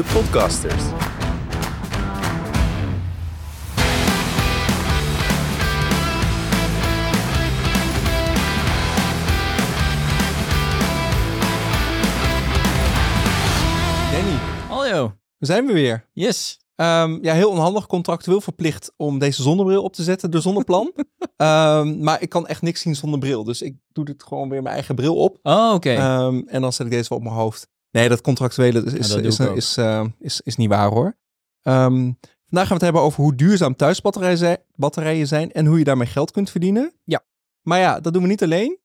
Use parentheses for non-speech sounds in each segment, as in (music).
de podcasters. Danny, Hallo. we zijn we weer. Yes. Ehm, ja, heel onhandig contractueel verplicht om deze zonnebril op te zetten door Zonneplan. (laughs) Ehm, maar ik kan echt niks zien zonder bril. Dus ik doe dit gewoon weer mijn eigen bril op. Oh, oké. Ehm, en dan zet ik deze wel op mijn hoofd. Nee, dat contractuele is, is, dat is, eh, is, is niet waar hoor. Ehm, vandaag gaan we het hebben over hoe duurzaam thuisbatterijen zijn, batterijen zijn en hoe je daarmee geld kunt verdienen. Ja. Maar ja, dat doen we niet alleen.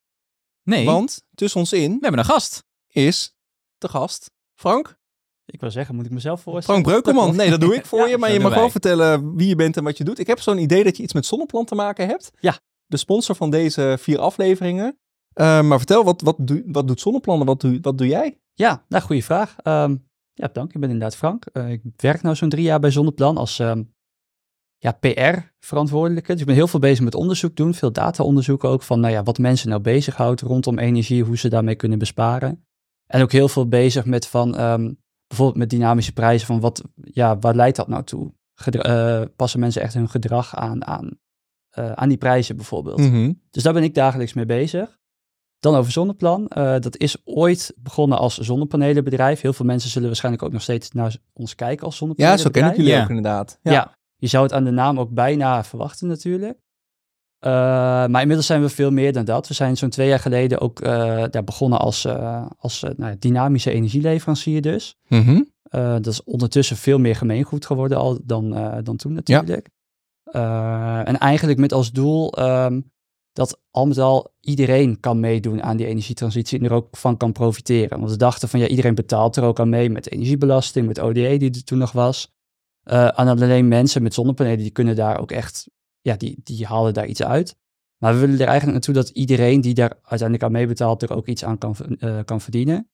nee, Want tussen ons in we hebben een gast. is de gast Frank. Ik wil zeggen, moet ik mezelf voorstellen? Frank Breukelman. Nee, dat doe ik voor (laughs) Ja, je. Maar je mag wel vertellen wie je bent en wat je doet. Ik heb zo'n idee dat je iets met Zonneplan te maken hebt. Ja. De sponsor van deze vier afleveringen. Eh, maar vertel, wat, wat, doe, wat doet Zonneplan en wat doe, wat doe jij? Ja, nou, goede vraag. Ehm, ja, dank. Ik ben inderdaad Frank. Eh, ik werk nu zo'n drie jaar bij Zonneplan als ehm, ja, PR-verantwoordelijke. Dus ik ben heel veel bezig met onderzoek doen. Veel data-onderzoek ook van nou ja, wat mensen nou bezighoudt rondom energie, hoe ze daarmee kunnen besparen. En ook heel veel bezig met van ehm, bijvoorbeeld met dynamische prijzen. Van wat, ja, waar leidt dat nou toe? Gedra- eh, passen mensen echt hun gedrag aan, aan, eh, aan die prijzen bijvoorbeeld? Mhm. Dus daar ben ik dagelijks mee bezig. Dan over Zonneplan. Eh, dat is ooit begonnen als zonnepanelenbedrijf. Heel veel mensen zullen waarschijnlijk ook nog steeds naar ons kijken als Ja, zonnepanelenbedrijf. zo ken ik jullie Ja. ook inderdaad. Ja. je zou het aan de naam ook bijna verwachten natuurlijk. Eh, maar inmiddels zijn we veel meer dan dat. We zijn zo'n twee jaar geleden ook eh, daar begonnen als, eh, als eh, nou ja, dynamische energieleverancier dus. Mhm. Eh, dat is ondertussen veel meer gemeengoed geworden al dan, eh, dan toen natuurlijk. Eh, en eigenlijk met als doel ehm, dat al met al iedereen kan meedoen aan die energietransitie en er ook van kan profiteren. Want we dachten van ja, iedereen betaalt er ook aan mee met energiebelasting, met ODE die er toen nog was. En alleen mensen met zonnepanelen die kunnen daar ook echt, ja, die, die halen daar iets uit. Maar we willen er eigenlijk naartoe dat iedereen die daar uiteindelijk aan meebetaalt er ook iets aan kan, eh, kan verdienen.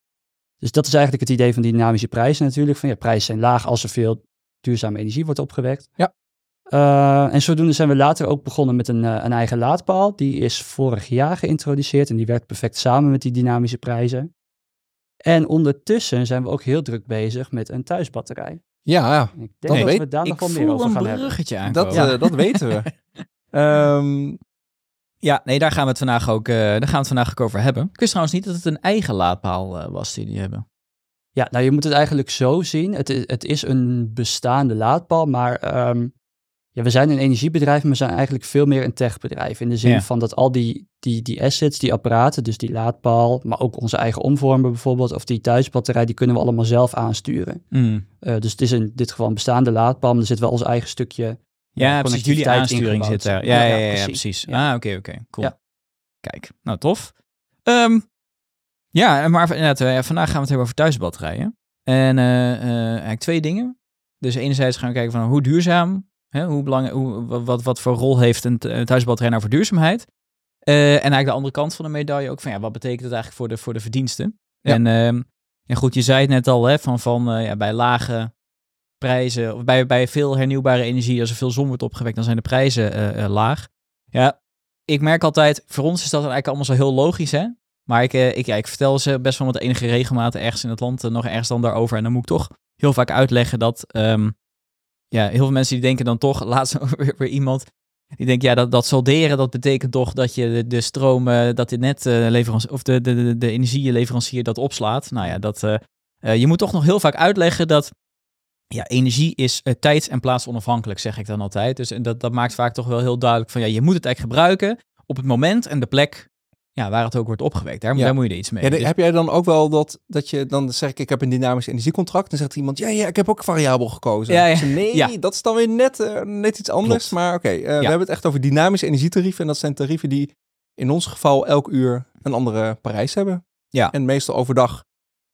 Dus dat is eigenlijk het idee van dynamische prijzen natuurlijk. Van ja, prijzen zijn laag als er veel duurzame energie wordt opgewekt. Ja. Eh, en zodoende zijn we later ook begonnen met een, eh, een eigen laadpaal. Die is vorig jaar geïntroduceerd en die werkt perfect samen met die dynamische prijzen. En ondertussen zijn we ook heel druk bezig met een thuisbatterij. Ja, ja. Ik denk Dat dat, weet- we daar ik nog wel voel meer over een gaan hebben. Dat, eh, dat weten we. (laughs) Ehm, Ja, nee, daar gaan we het vandaag ook, eh, daar gaan we het vandaag ook over hebben. Ik wist trouwens niet dat het een eigen laadpaal eh, was die die hebben. Ja, nou je moet het eigenlijk zo zien. Het is, het is een bestaande laadpaal, maar ehm, ja, we zijn een energiebedrijf, maar we zijn eigenlijk veel meer een techbedrijf. In de zin Ja. van dat al die, die, die assets, die apparaten, dus die laadpaal, maar ook onze eigen omvormer bijvoorbeeld, of die thuisbatterij, die kunnen we allemaal zelf aansturen. Mm. Eh, dus het is in dit geval een bestaande laadpaal, maar er zit wel ons eigen stukje Ja, precies. Jullie aansturing ingebouwd. zit daar. Ja, ja, ja, ja, precies. Ah, oké, oké. Cool. Ja. Kijk, nou tof. Ehm, ja, maar inderdaad, eh, vandaag gaan we het hebben over thuisbatterijen. En eh, eh, eigenlijk twee dingen. Dus enerzijds gaan we kijken van hoe duurzaam, hè, hoe belangrijk, hoe, wat, wat, voor rol heeft een, een thuisbatterij nou voor duurzaamheid. Eh, en eigenlijk de andere kant van de medaille ook van ja, wat betekent het eigenlijk voor de, voor de verdiensten? Ja. En, ehm, en goed, je zei het net al, hè, van, van eh, ja, bij lage prijzen, of bij, bij veel hernieuwbare energie, als er veel zon wordt opgewekt, dan zijn de prijzen eh, laag. Ja, ik merk altijd, voor ons is dat eigenlijk allemaal zo heel logisch, hè? Maar ik, ik, ja, ik vertel ze best wel met enige regelmaat ergens in het land nog ergens dan daarover. En dan moet ik toch heel vaak uitleggen dat, ehm, ja, heel veel mensen die denken dan toch, laatst (laughs) weer, weer iemand, die denkt, ja, dat, dat solderen, dat betekent toch dat je de, stroom, eh, dat dit net eh, of de, de, de, energieleverancier dat opslaat. Nou ja, dat, eh, je moet toch nog heel vaak uitleggen dat ja, energie is tijds- en plaatsonafhankelijk, zeg ik dan altijd. Dus en dat, dat maakt vaak toch wel heel duidelijk van ja, je moet het eigenlijk gebruiken op het moment en de plek ja, waar het ook wordt opgewekt. Daar, Ja. daar moet je er iets mee. ja, Dus- Heb jij dan ook wel dat, dat je, dan zeg ik, ik heb een dynamisch energiecontract. Dan zegt iemand, ja, ja, ik heb ook variabel gekozen. Ja, nee, dat is dan weer net, eh, net iets anders. Klopt. Maar oké, eh, we hebben het echt over dynamische energietarieven. En dat zijn tarieven die in ons geval elk uur een andere prijs hebben. Ja. En meestal overdag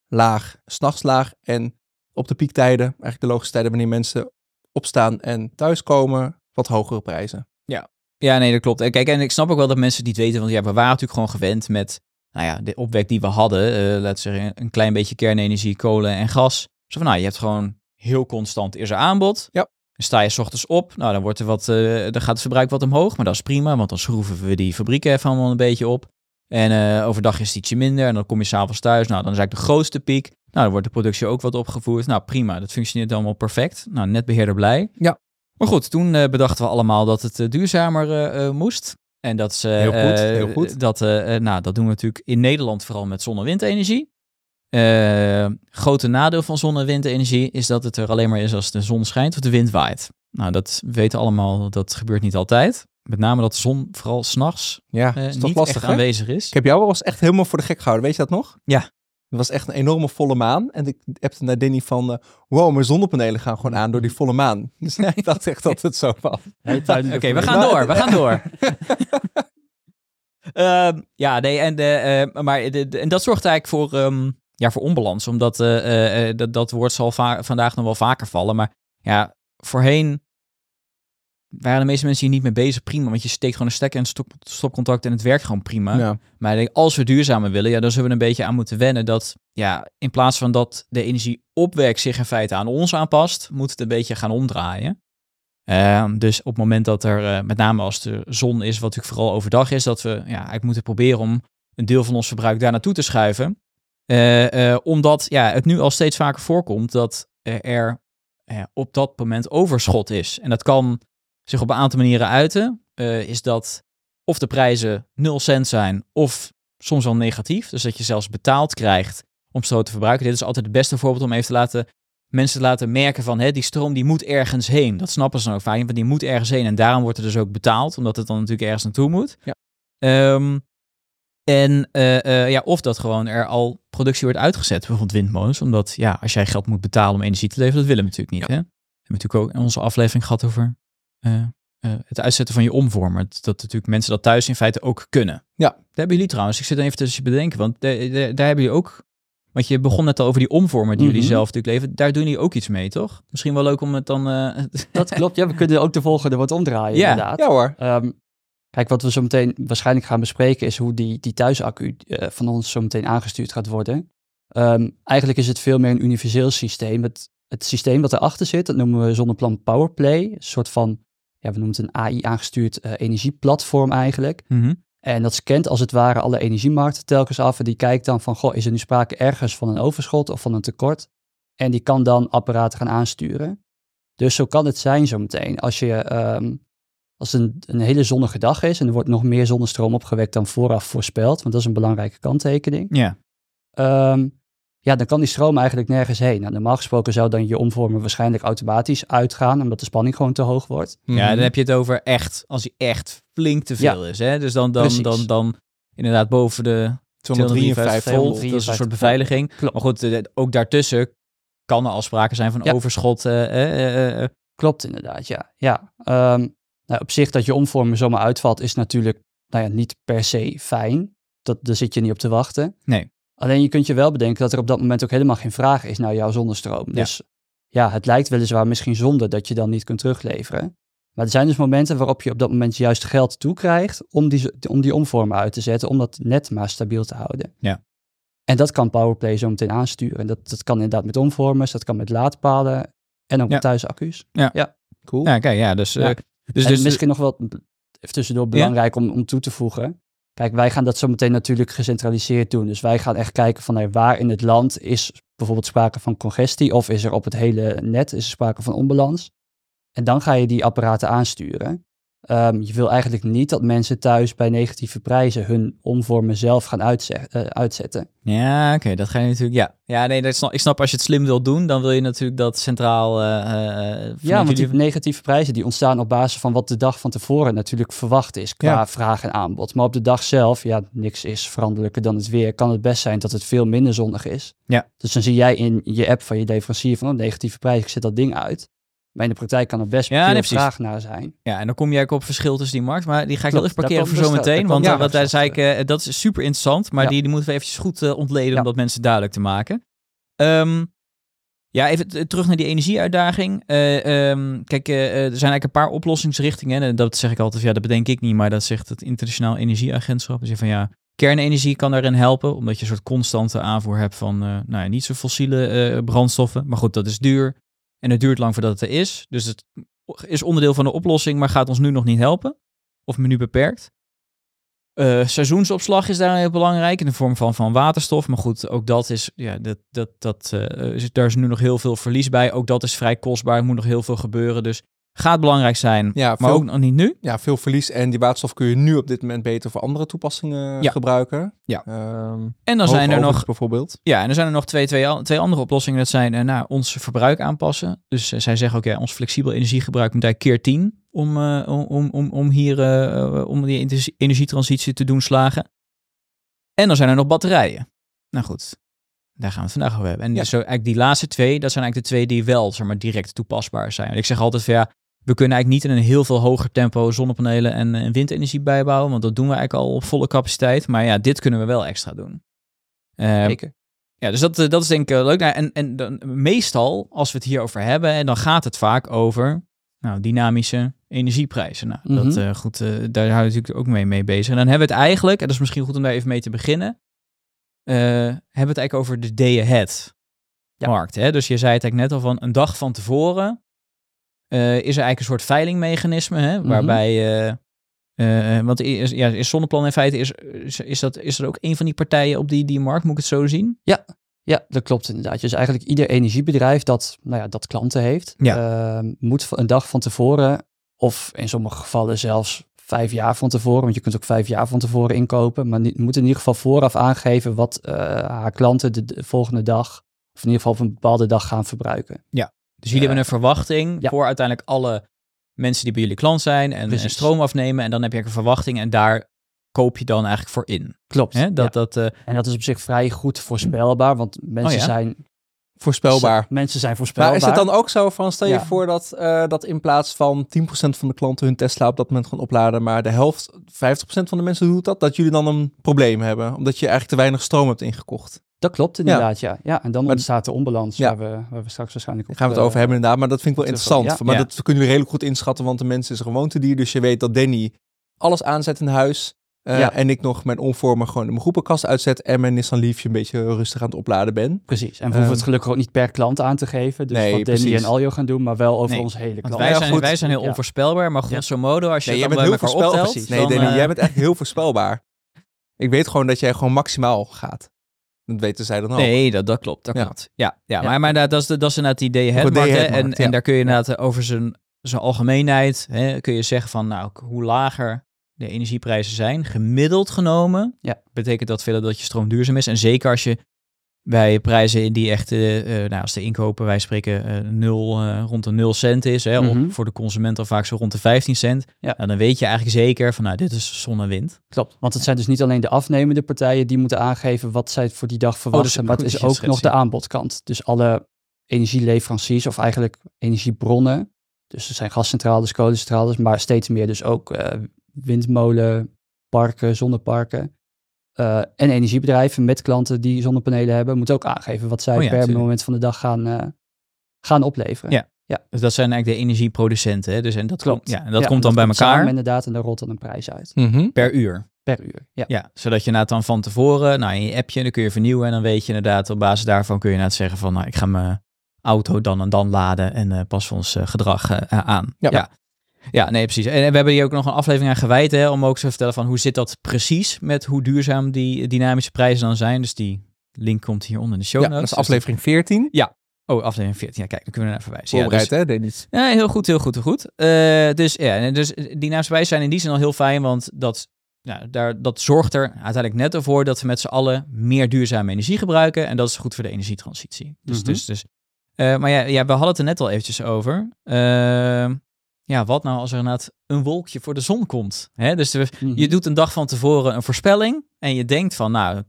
laag, s'nachts laag. En op de piektijden, eigenlijk de logische tijden wanneer mensen opstaan en thuiskomen, wat hogere prijzen. Ja, nee, dat klopt. En kijk, en ik snap ook wel dat mensen het niet weten, want ja, we waren natuurlijk gewoon gewend met, nou ja, de opwek die we hadden, eh laten we zeggen, een klein beetje kernenergie, kolen en gas. Zo van, nou, je hebt gewoon heel constant is er aanbod. Ja. Dan sta je 's ochtends op, nou, dan wordt er wat, eh, dan gaat het verbruik wat omhoog, maar dat is prima, want dan schroeven we die fabrieken even allemaal een beetje op. En eh, overdag is het ietsje minder en dan kom je s'avonds thuis. Nou, dan is eigenlijk de grootste piek. Nou, dan wordt de productie ook wat opgevoerd. Nou, prima. Dat functioneert allemaal perfect. Nou, netbeheerder blij. Ja. Maar goed, toen eh, bedachten we allemaal dat het eh, duurzamer eh, moest. En dat is... Heel goed, heel goed. Dat, nou, dat doen we natuurlijk in Nederland vooral met zonne- en windenergie. Eh, grote nadeel van zonne- en windenergie is dat het er alleen maar is als de zon schijnt of de wind waait. Nou, dat weten allemaal, dat gebeurt niet altijd. Met name dat de zon vooral s'nachts Ja, niet lastig, echt hè? aanwezig is. Ik heb jou wel eens echt helemaal voor de gek gehouden, weet je dat nog? Ja. Het was echt een enorme volle maan. En ik appte naar Danny van, eh, wow, mijn zonnepanelen gaan gewoon aan door die volle maan. (laughs) Dus ik dacht echt dat het zo was. Oké, we gaan door, we gaan door. (laughs) Ehm, ja, nee, en, de, eh, maar de, de- en dat zorgt eigenlijk voor, ehm, ja, voor onbalans. Omdat eh, dat, dat woord zal va- vandaag nog wel vaker vallen. Maar ja, voorheen waren de meeste mensen hier niet mee bezig. Prima, want je steekt gewoon een stekker en stop, stopcontact en het werkt gewoon prima. Ja. Maar denk, als we duurzamer willen, ja, dan zullen we een beetje aan moeten wennen dat, ja, in plaats van dat de energieopwek zich in feite aan ons aanpast, moet het een beetje gaan omdraaien. Ehm, dus op het moment dat er, eh, met name als de zon is, wat natuurlijk vooral overdag is, dat we ja, eigenlijk moeten proberen om een deel van ons verbruik daar naartoe te schuiven. Eh, eh, omdat ja, het nu al steeds vaker voorkomt dat er op dat moment overschot is. En dat kan zich op een aantal manieren uiten. Eh, is dat of de prijzen 0 cent zijn, of soms wel negatief. Dus dat je zelfs betaald krijgt om stroom te verbruiken. Dit is altijd het beste voorbeeld om even te laten mensen te laten merken van hè, die stroom die moet ergens heen. Dat snappen ze dan ook vaak, want die moet ergens heen. En daarom wordt er dus ook betaald, omdat het dan natuurlijk ergens naartoe moet. Ja. Ehm, en eh, eh, ja, of dat gewoon er al productie wordt uitgezet, bijvoorbeeld windmolens. Omdat ja, als jij geld moet betalen om energie te leveren, dat willen we natuurlijk niet. Hè? We hebben natuurlijk ook in onze aflevering gehad over eh, eh, het uitzetten van je omvormer. Dat, dat natuurlijk mensen dat thuis in feite ook kunnen. Ja. Daar hebben jullie trouwens, ik zit even tussen je bedenken, want daar, hebben jullie ook, want je begon net al over die omvormer die jullie Mhm. zelf natuurlijk leveren. Daar doen jullie ook iets mee, toch? Misschien wel leuk om het dan... eh, (laughs) Dat klopt, ja, we kunnen ook de volgende wat omdraaien Ja. inderdaad. Ja hoor. Ehm, kijk, wat we zo meteen waarschijnlijk gaan bespreken is hoe die, die thuisaccu van ons zo meteen aangestuurd gaat worden. Ehm, eigenlijk is het veel meer een universeel systeem. Het, het systeem wat erachter zit, dat noemen we zonneplan Powerplay. Een soort van, ja, we noemen het een AI-aangestuurd eh, energieplatform eigenlijk. Mhm. En dat scant als het ware alle energiemarkten telkens af. En die kijkt dan van, goh, is er nu sprake ergens van een overschot of van een tekort? En die kan dan apparaten gaan aansturen. Dus zo kan het zijn zometeen. Als je, ehm, als het een, een hele zonnige dag is en er wordt nog meer zonnestroom opgewekt dan vooraf voorspeld, want dat is een belangrijke kanttekening. Ja. Ehm, ja, dan kan die stroom eigenlijk nergens heen. Nou, normaal gesproken zou dan je omvormer waarschijnlijk automatisch uitgaan, omdat de spanning gewoon te hoog wordt. ja, Mhm. dan heb je het over echt, als hij echt flink te veel is. Hè? Dus dan, dan, Precies. dan, dan inderdaad boven de 253 volt. Dat is een soort 53 beveiliging. Klopt. Maar goed, eh, ook daartussen kan er al sprake zijn van Ja. overschot. eh, eh, eh, eh. Klopt inderdaad, ja. ja. Ehm, nou, op zich dat je omvormer zomaar uitvalt is natuurlijk nou ja, niet per se fijn. Dat, daar zit je niet op te wachten. Nee. Alleen je kunt je wel bedenken dat er op dat moment ook helemaal geen vraag is naar jouw zonnestroom. Ja. Dus ja, het lijkt weliswaar misschien zonde dat je dan niet kunt terugleveren. Maar er zijn dus momenten waarop je op dat moment juist geld toekrijgt om die, om die omvormer uit te zetten, om dat net maar stabiel te houden. Ja. En dat kan Powerplay zo meteen aansturen. Dat, dat kan inderdaad met omvormers, dat kan met laadpalen en ook Ja. met thuisaccu's. Cool. Ja, kijk, ja, dus... Ja. eh, dus, dus misschien nog wel even tussendoor belangrijk om, om toe te voegen. Kijk, wij gaan dat zo meteen natuurlijk gecentraliseerd doen. Dus wij gaan echt kijken van waar in het land is bijvoorbeeld sprake van congestie of is er op het hele net is sprake van onbalans. En dan ga je die apparaten aansturen. Ehm, je wil eigenlijk niet dat mensen thuis bij negatieve prijzen hun omvormen zelf gaan eh, uitzetten. Ja, oké, dat ga je natuurlijk... Ja, ja nee, dat snap, ik snap als je het slim wil doen, dan wil je natuurlijk dat centraal... vanuit Ja, want die negatieve prijzen die ontstaan op basis van wat de dag van tevoren natuurlijk verwacht is qua Ja. vraag en aanbod. Maar op de dag zelf, ja, niks is veranderlijker dan het weer, kan het best zijn dat het veel minder zonnig is. Ja. Dus dan zie jij in je app van je leverancier van, oh, negatieve prijs, ik zet dat ding uit. Maar in de praktijk kan er best Ja, veel nee, vraag naar zijn. Ja, en dan kom je ook op verschil tussen die markt. Maar die ga ik wel Klopt, even parkeren voor zometeen. Want daar eh, wat daar zei ik, eh, dat is super interessant. Maar Ja. die, die moeten we eventjes goed eh, ontleden om dat mensen duidelijk te maken. Ehm, ja, even terug naar die energieuitdaging. Eh, ehm, kijk, eh, eh, er zijn eigenlijk een paar oplossingsrichtingen. En dat zeg ik altijd, ja, dat bedenk ik niet. Maar dat zegt het Internationaal Energieagentschap. Dus van ja, kernenergie kan daarin helpen. Omdat je een soort constante aanvoer hebt van eh, nou ja, niet zo fossiele eh, brandstoffen. Maar goed, dat is duur. En het duurt lang voordat het er is. Dus het is onderdeel van de oplossing, maar gaat ons nu nog niet helpen. Of me nu beperkt. Eh, seizoensopslag is daar heel belangrijk in de vorm van, van waterstof. Maar goed, ook dat is, ja, dat, dat, dat, eh, daar is nu nog heel veel verlies bij. Ook dat is vrij kostbaar. Er moet nog heel veel gebeuren. Dus gaat belangrijk zijn, Ja, maar veel, ook nog niet nu. ja, veel verlies. En die waterstof kun je nu op dit moment beter voor andere toepassingen Ja. gebruiken. Ja. Ehm, En dan zijn er nog bijvoorbeeld. Ja, en er zijn er nog twee, twee, twee andere oplossingen. Dat zijn eh, nou, ons verbruik aanpassen. Dus eh, zij zeggen ook, ja, ons flexibel energiegebruik moet eigenlijk keer 10 om, eh, om, om, om, om hier om die energie- energietransitie te doen slagen. En dan zijn er nog batterijen. Nou goed, daar gaan we het vandaag over hebben. En Ja. zo eigenlijk die laatste twee, dat zijn eigenlijk de twee die wel zeg maar, direct toepasbaar zijn. Ik zeg altijd van ja, we kunnen eigenlijk niet in een heel veel hoger tempo zonnepanelen en, en windenergie bijbouwen. Want dat doen we eigenlijk al op volle capaciteit. Maar ja, dit kunnen we wel extra doen. Eh, Zeker. ja, dus dat, eh, dat is denk ik eh, leuk. Nou, en en dan, meestal, als we het hierover hebben, en dan gaat het vaak over nou, dynamische energieprijzen. Nou, dat, Mhm. eh, goed, eh, daar houden we natuurlijk ook mee, mee bezig. En dan hebben we het eigenlijk, en dat is misschien goed om daar even mee te beginnen, eh, hebben we het eigenlijk over de day ahead Ja. markt. Hè? Dus je zei het eigenlijk net al van een dag van tevoren eh, is er eigenlijk een soort veilingmechanisme, hè, Mhm. waarbij... eh, eh, want is, ja, is Zonneplan in feite, is, is, is, dat, is dat ook een van die partijen op die, die markt, moet ik het zo zien? Ja, dat klopt inderdaad. Dus eigenlijk ieder energiebedrijf dat, nou ja, dat klanten heeft, ehm, moet een dag van tevoren, of in sommige gevallen zelfs vijf jaar van tevoren, want je kunt ook vijf jaar van tevoren inkopen, maar moet in ieder geval vooraf aangeven wat haar klanten de, de volgende dag, of in ieder geval op een bepaalde dag gaan verbruiken. Dus jullie Eh, hebben een verwachting ja. voor uiteindelijk alle mensen die bij jullie klant zijn en, en Precies. stroom afnemen. En dan heb je eigenlijk een verwachting en daar koop je dan eigenlijk voor in. Klopt. Hè? Dat, ja. dat, eh, En dat is op zich vrij goed voorspelbaar, want mensen Oh ja? zijn Voorspelbaar. Mensen zijn voorspelbaar. Maar is het dan ook zo van, stel je Ja. voor dat, eh, dat in plaats van 10% van de klanten hun Tesla op dat moment gaan opladen, maar de helft, 50% van de mensen doet dat, dat jullie dan een probleem hebben, omdat je eigenlijk te weinig stroom hebt ingekocht. Dat klopt inderdaad, ja. ja. en dan Maar- ontstaat de onbalans Ja. waar, we, waar we straks waarschijnlijk op Daar gaan we het eh, over hebben inderdaad, maar dat vind ik wel interessant. ja. Maar Ja. dat kunnen jullie redelijk goed inschatten, want de mensen is een gewoontedier, dus je weet dat Danny alles aanzet in huis. eh, Ja. En ik nog mijn onvormer gewoon in mijn groepenkast uitzet en mijn Nissan Leafje een beetje rustig aan het opladen ben. Precies. En we hoeven het Ehm, gelukkig ook niet per klant aan te geven. Dus nee, wat Danny precies. en Aljo gaan doen, maar wel over Nee, ons hele klant. wij, ja, zijn, goed. wij zijn heel Ja. onvoorspelbaar, maar grosso modo, als je Nee, het jij dan bent bij heel elkaar voorspelbaar. optelt, Nee, dan, Danny, eh, jij bent echt heel voorspelbaar. Ik weet gewoon dat jij gewoon maximaal gaat. Dat weten zij dan ook. Nee, dat, dat klopt. Dat Ja. klopt. Ja, ja, Ja. maar, maar dat, dat, is, dat is inderdaad markt, hè. day-ahead-markt, En, en daar kun je inderdaad eh, over zijn, zijn algemeenheid, hè, kun je zeggen van, nou, hoe lager de energieprijzen zijn, gemiddeld genomen, Ja. betekent dat veel dat je stroom duurzaam is. En zeker als je bij prijzen in die echt, eh, eh, nou, als de inkopen, wij spreken eh, nul, rond de 0 cent is, hè, Mhm. voor de consument dan vaak zo rond de 15 cent, Ja. nou, dan weet je eigenlijk zeker van, nou, dit is zon en wind. Klopt. Want het zijn dus niet alleen de afnemende partijen die moeten aangeven wat zij voor die dag verwachten, dus maar het is ook nog de aanbodkant. Dus alle energieleveranciers of eigenlijk energiebronnen. Dus er zijn gascentrales, kolencentrales, maar steeds meer dus ook eh, windmolenparken, zonneparken. Eh, en energiebedrijven met klanten die zonnepanelen hebben, moeten ook aangeven wat zij Oh ja, per tuurlijk. moment van de dag gaan, eh, gaan opleveren. Ja. Dus dat zijn eigenlijk de energieproducenten. Hè? Dus, en dat, Klopt. Komt, ja, en dat Ja, komt dan bij elkaar samen inderdaad en daar rolt dan een prijs uit. Mhm. per uur. Per uur. Ja. Ja, zodat je inderdaad dan van tevoren, nou in je appje, dan kun je vernieuwen en dan weet je inderdaad op basis daarvan kun je inderdaad zeggen van, nou ik ga mijn auto dan en dan laden en eh pas ons gedrag aan. Ja. Ja. Ja, nee, precies. En we hebben hier ook nog een aflevering aan gewijd, hè, om ook zo te vertellen van hoe zit dat precies met hoe duurzaam die dynamische prijzen dan zijn. Dus die link komt hieronder in de show Ja, notes. dat is Dus aflevering 14. Oh, aflevering 14. Ja, kijk, dan kunnen we naar verwijzen. Ja, Voorbereid, dus- hè, Dennis? Ja, heel goed, heel goed, heel goed. Eh, dus ja, dus dynamische prijzen zijn in die zin al heel fijn, want dat, ja, daar, dat zorgt er uiteindelijk net voor dat we met z'n allen meer duurzame energie gebruiken. En dat is goed voor de energietransitie. Dus, Mhm. dus, dus. eh, maar ja, ja, we hadden het er net al eventjes over. Ehm, ja, wat nou als er inderdaad een wolkje voor de zon komt? Hè? Dus we- Mhm. je doet een dag van tevoren een voorspelling en je denkt van, nou,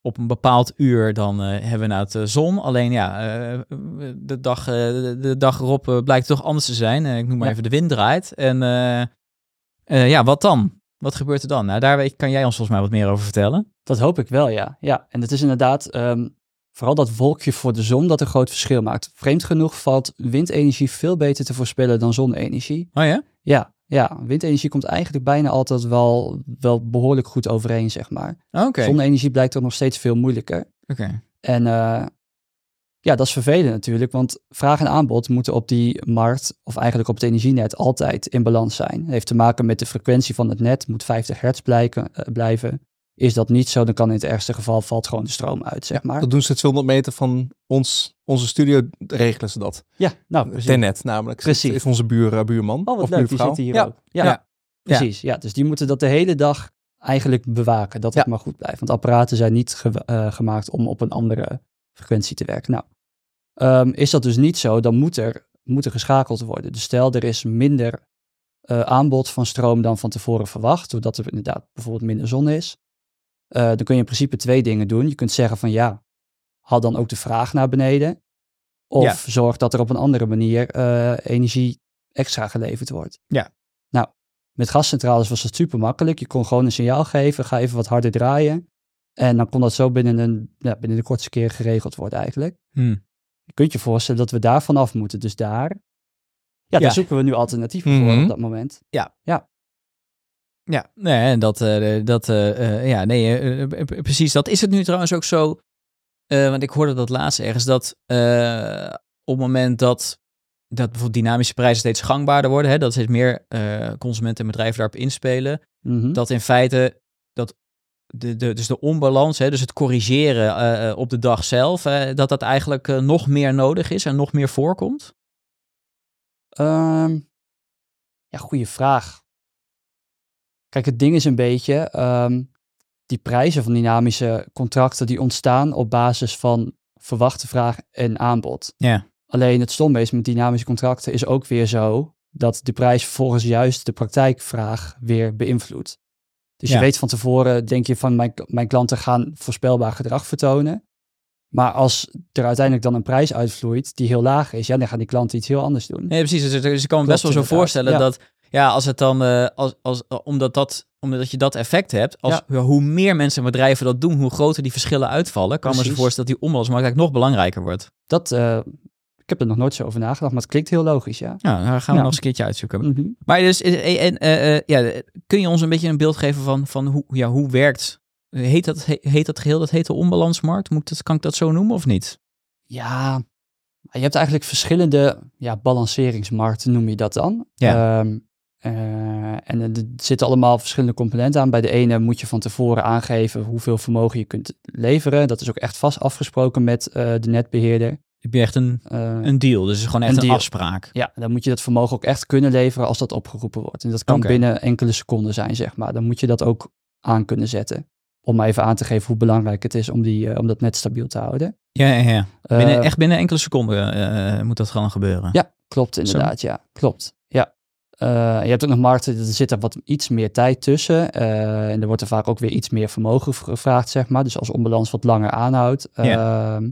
op een bepaald uur dan eh, hebben we nou de zon. Alleen ja, eh, de, dag, eh, de, dag erop eh, blijkt toch anders te zijn. Eh, ik noem maar Ja. even de wind draait. En eh, eh, ja, wat dan? Wat gebeurt er dan? Nou, daar kan jij ons volgens mij wat meer over vertellen. Dat hoop ik wel, ja. ja. En het is inderdaad ehm, vooral dat wolkje voor de zon dat een groot verschil maakt. Vreemd genoeg valt windenergie veel beter te voorspellen dan zonne-energie. Oh ja? Ja, ja, windenergie komt eigenlijk bijna altijd wel, wel behoorlijk goed overeen, zeg maar. Oké. Zonne-energie blijkt toch nog steeds veel moeilijker. Oké. En eh, Ja, dat is vervelend natuurlijk, want vraag en aanbod moeten op die markt, of eigenlijk op het energienet, altijd in balans zijn. Het heeft te maken met de frequentie van het net, moet 50 hertz blijken, eh, blijven. Is dat niet zo, dan kan in het ergste geval valt gewoon de stroom uit, zeg maar. Dat doen ze 200 meter van ons, onze studio, regelen ze dat. Ja, nou, precies. Tenet namelijk. Precies. Is onze buur, eh, buurman Oh, wat of leuk, die buurvrouw. zitten hier ja. ook. Ja, Ja. precies. Ja. dus die moeten dat de hele dag eigenlijk bewaken, dat het maar goed blijft. Want apparaten zijn niet ge- eh, gemaakt om op een andere frequentie te werken. Nou, ehm, is dat dus niet zo, dan moet er, moet er geschakeld worden. Dus stel, er is minder eh, aanbod van stroom dan van tevoren verwacht, doordat er inderdaad bijvoorbeeld minder zon is. Eh, dan kun je in principe twee dingen doen. Je kunt zeggen van ja, haal dan ook de vraag naar beneden. Of Ja. zorg dat er op een andere manier eh, energie extra geleverd wordt. Ja. Nou, met gascentrales was dat super makkelijk. Je kon gewoon een signaal geven, ga even wat harder draaien. En dan kon dat zo binnen, een, ja, binnen de kortste keer geregeld worden eigenlijk. Hm. Je kunt je voorstellen dat we daar vanaf moeten. Dus daar, ja, Ja. daar zoeken we nu alternatieven voor Mhm. op dat moment. Ja, nee, en dat, eh, dat eh, eh, ja, nee, precies. Dat is het nu trouwens ook zo, want ik hoorde dat laatst ergens, dat op het moment dat, dat bijvoorbeeld dynamische prijzen steeds gangbaarder worden, hè, dat steeds meer consumenten en bedrijven daarop inspelen, Mhm. dat in feite dat de, de, dus de onbalans, hè, dus het corrigeren op de dag zelf, dat dat eigenlijk nog meer nodig is en nog meer voorkomt? Ehm, ja, goede vraag. Kijk, het ding is een beetje, ehm, die prijzen van dynamische contracten die ontstaan op basis van verwachte vraag en aanbod. Ja. Alleen het stomme is met dynamische contracten is ook weer zo dat de prijs vervolgens juist de praktijkvraag weer beïnvloedt. Dus Ja. je weet van tevoren, denk je van mijn, mijn klanten gaan voorspelbaar gedrag vertonen. Maar als er uiteindelijk dan een prijs uitvloeit die heel laag is, ja, dan gaan die klanten iets heel anders doen. Nee, precies. Dus, dus ik kan me Klopt, best wel zo voorstellen Ja. dat, ja, als het dan, eh, als, als, eh, omdat, dat, omdat je dat effect hebt, als, Ja. hoe meer mensen en bedrijven dat doen, hoe groter die verschillen uitvallen, kan me zo Precies. voorstellen dat die onbalansmarkt eigenlijk nog belangrijker wordt. Dat, eh, ik heb er nog nooit zo over nagedacht, maar het klinkt heel logisch, ja. Ja, daar gaan we Ja. nog eens een keertje uitzoeken. Mhm. Maar dus, en, ja, kun je ons een beetje een beeld geven van, van hoe, ja, hoe werkt, heet dat, he- heet dat geheel, dat heet de onbalansmarkt? Moet dat, kan ik dat zo noemen of niet? Ja, je hebt eigenlijk verschillende ja, balanceringsmarkten, noem je dat dan. Ja. Ehm, eh, en er zitten allemaal verschillende componenten aan. Bij de ene moet je van tevoren aangeven hoeveel vermogen je kunt leveren. Dat is ook echt vast afgesproken met eh, de netbeheerder. Heb je echt een, Eh, een deal, dus het is gewoon echt Een afspraak. ja, dan moet je dat vermogen ook echt kunnen leveren als dat opgeroepen wordt. En dat kan binnen enkele seconden zijn, zeg maar. Dan moet je dat ook aan kunnen zetten. Om maar even aan te geven hoe belangrijk het is om, die, eh, om dat net stabiel te houden. Ja, ja, ja. Binnen, Eh, echt binnen enkele seconden eh, moet dat gewoon gebeuren. Ja, klopt inderdaad. Ja, klopt. Ja. Eh, je hebt ook nog markten, er zit er wat iets meer tijd tussen. eh, en er wordt er vaak ook weer iets meer vermogen gevraagd, zeg maar. Dus als onbalans wat langer aanhoudt. Ehm,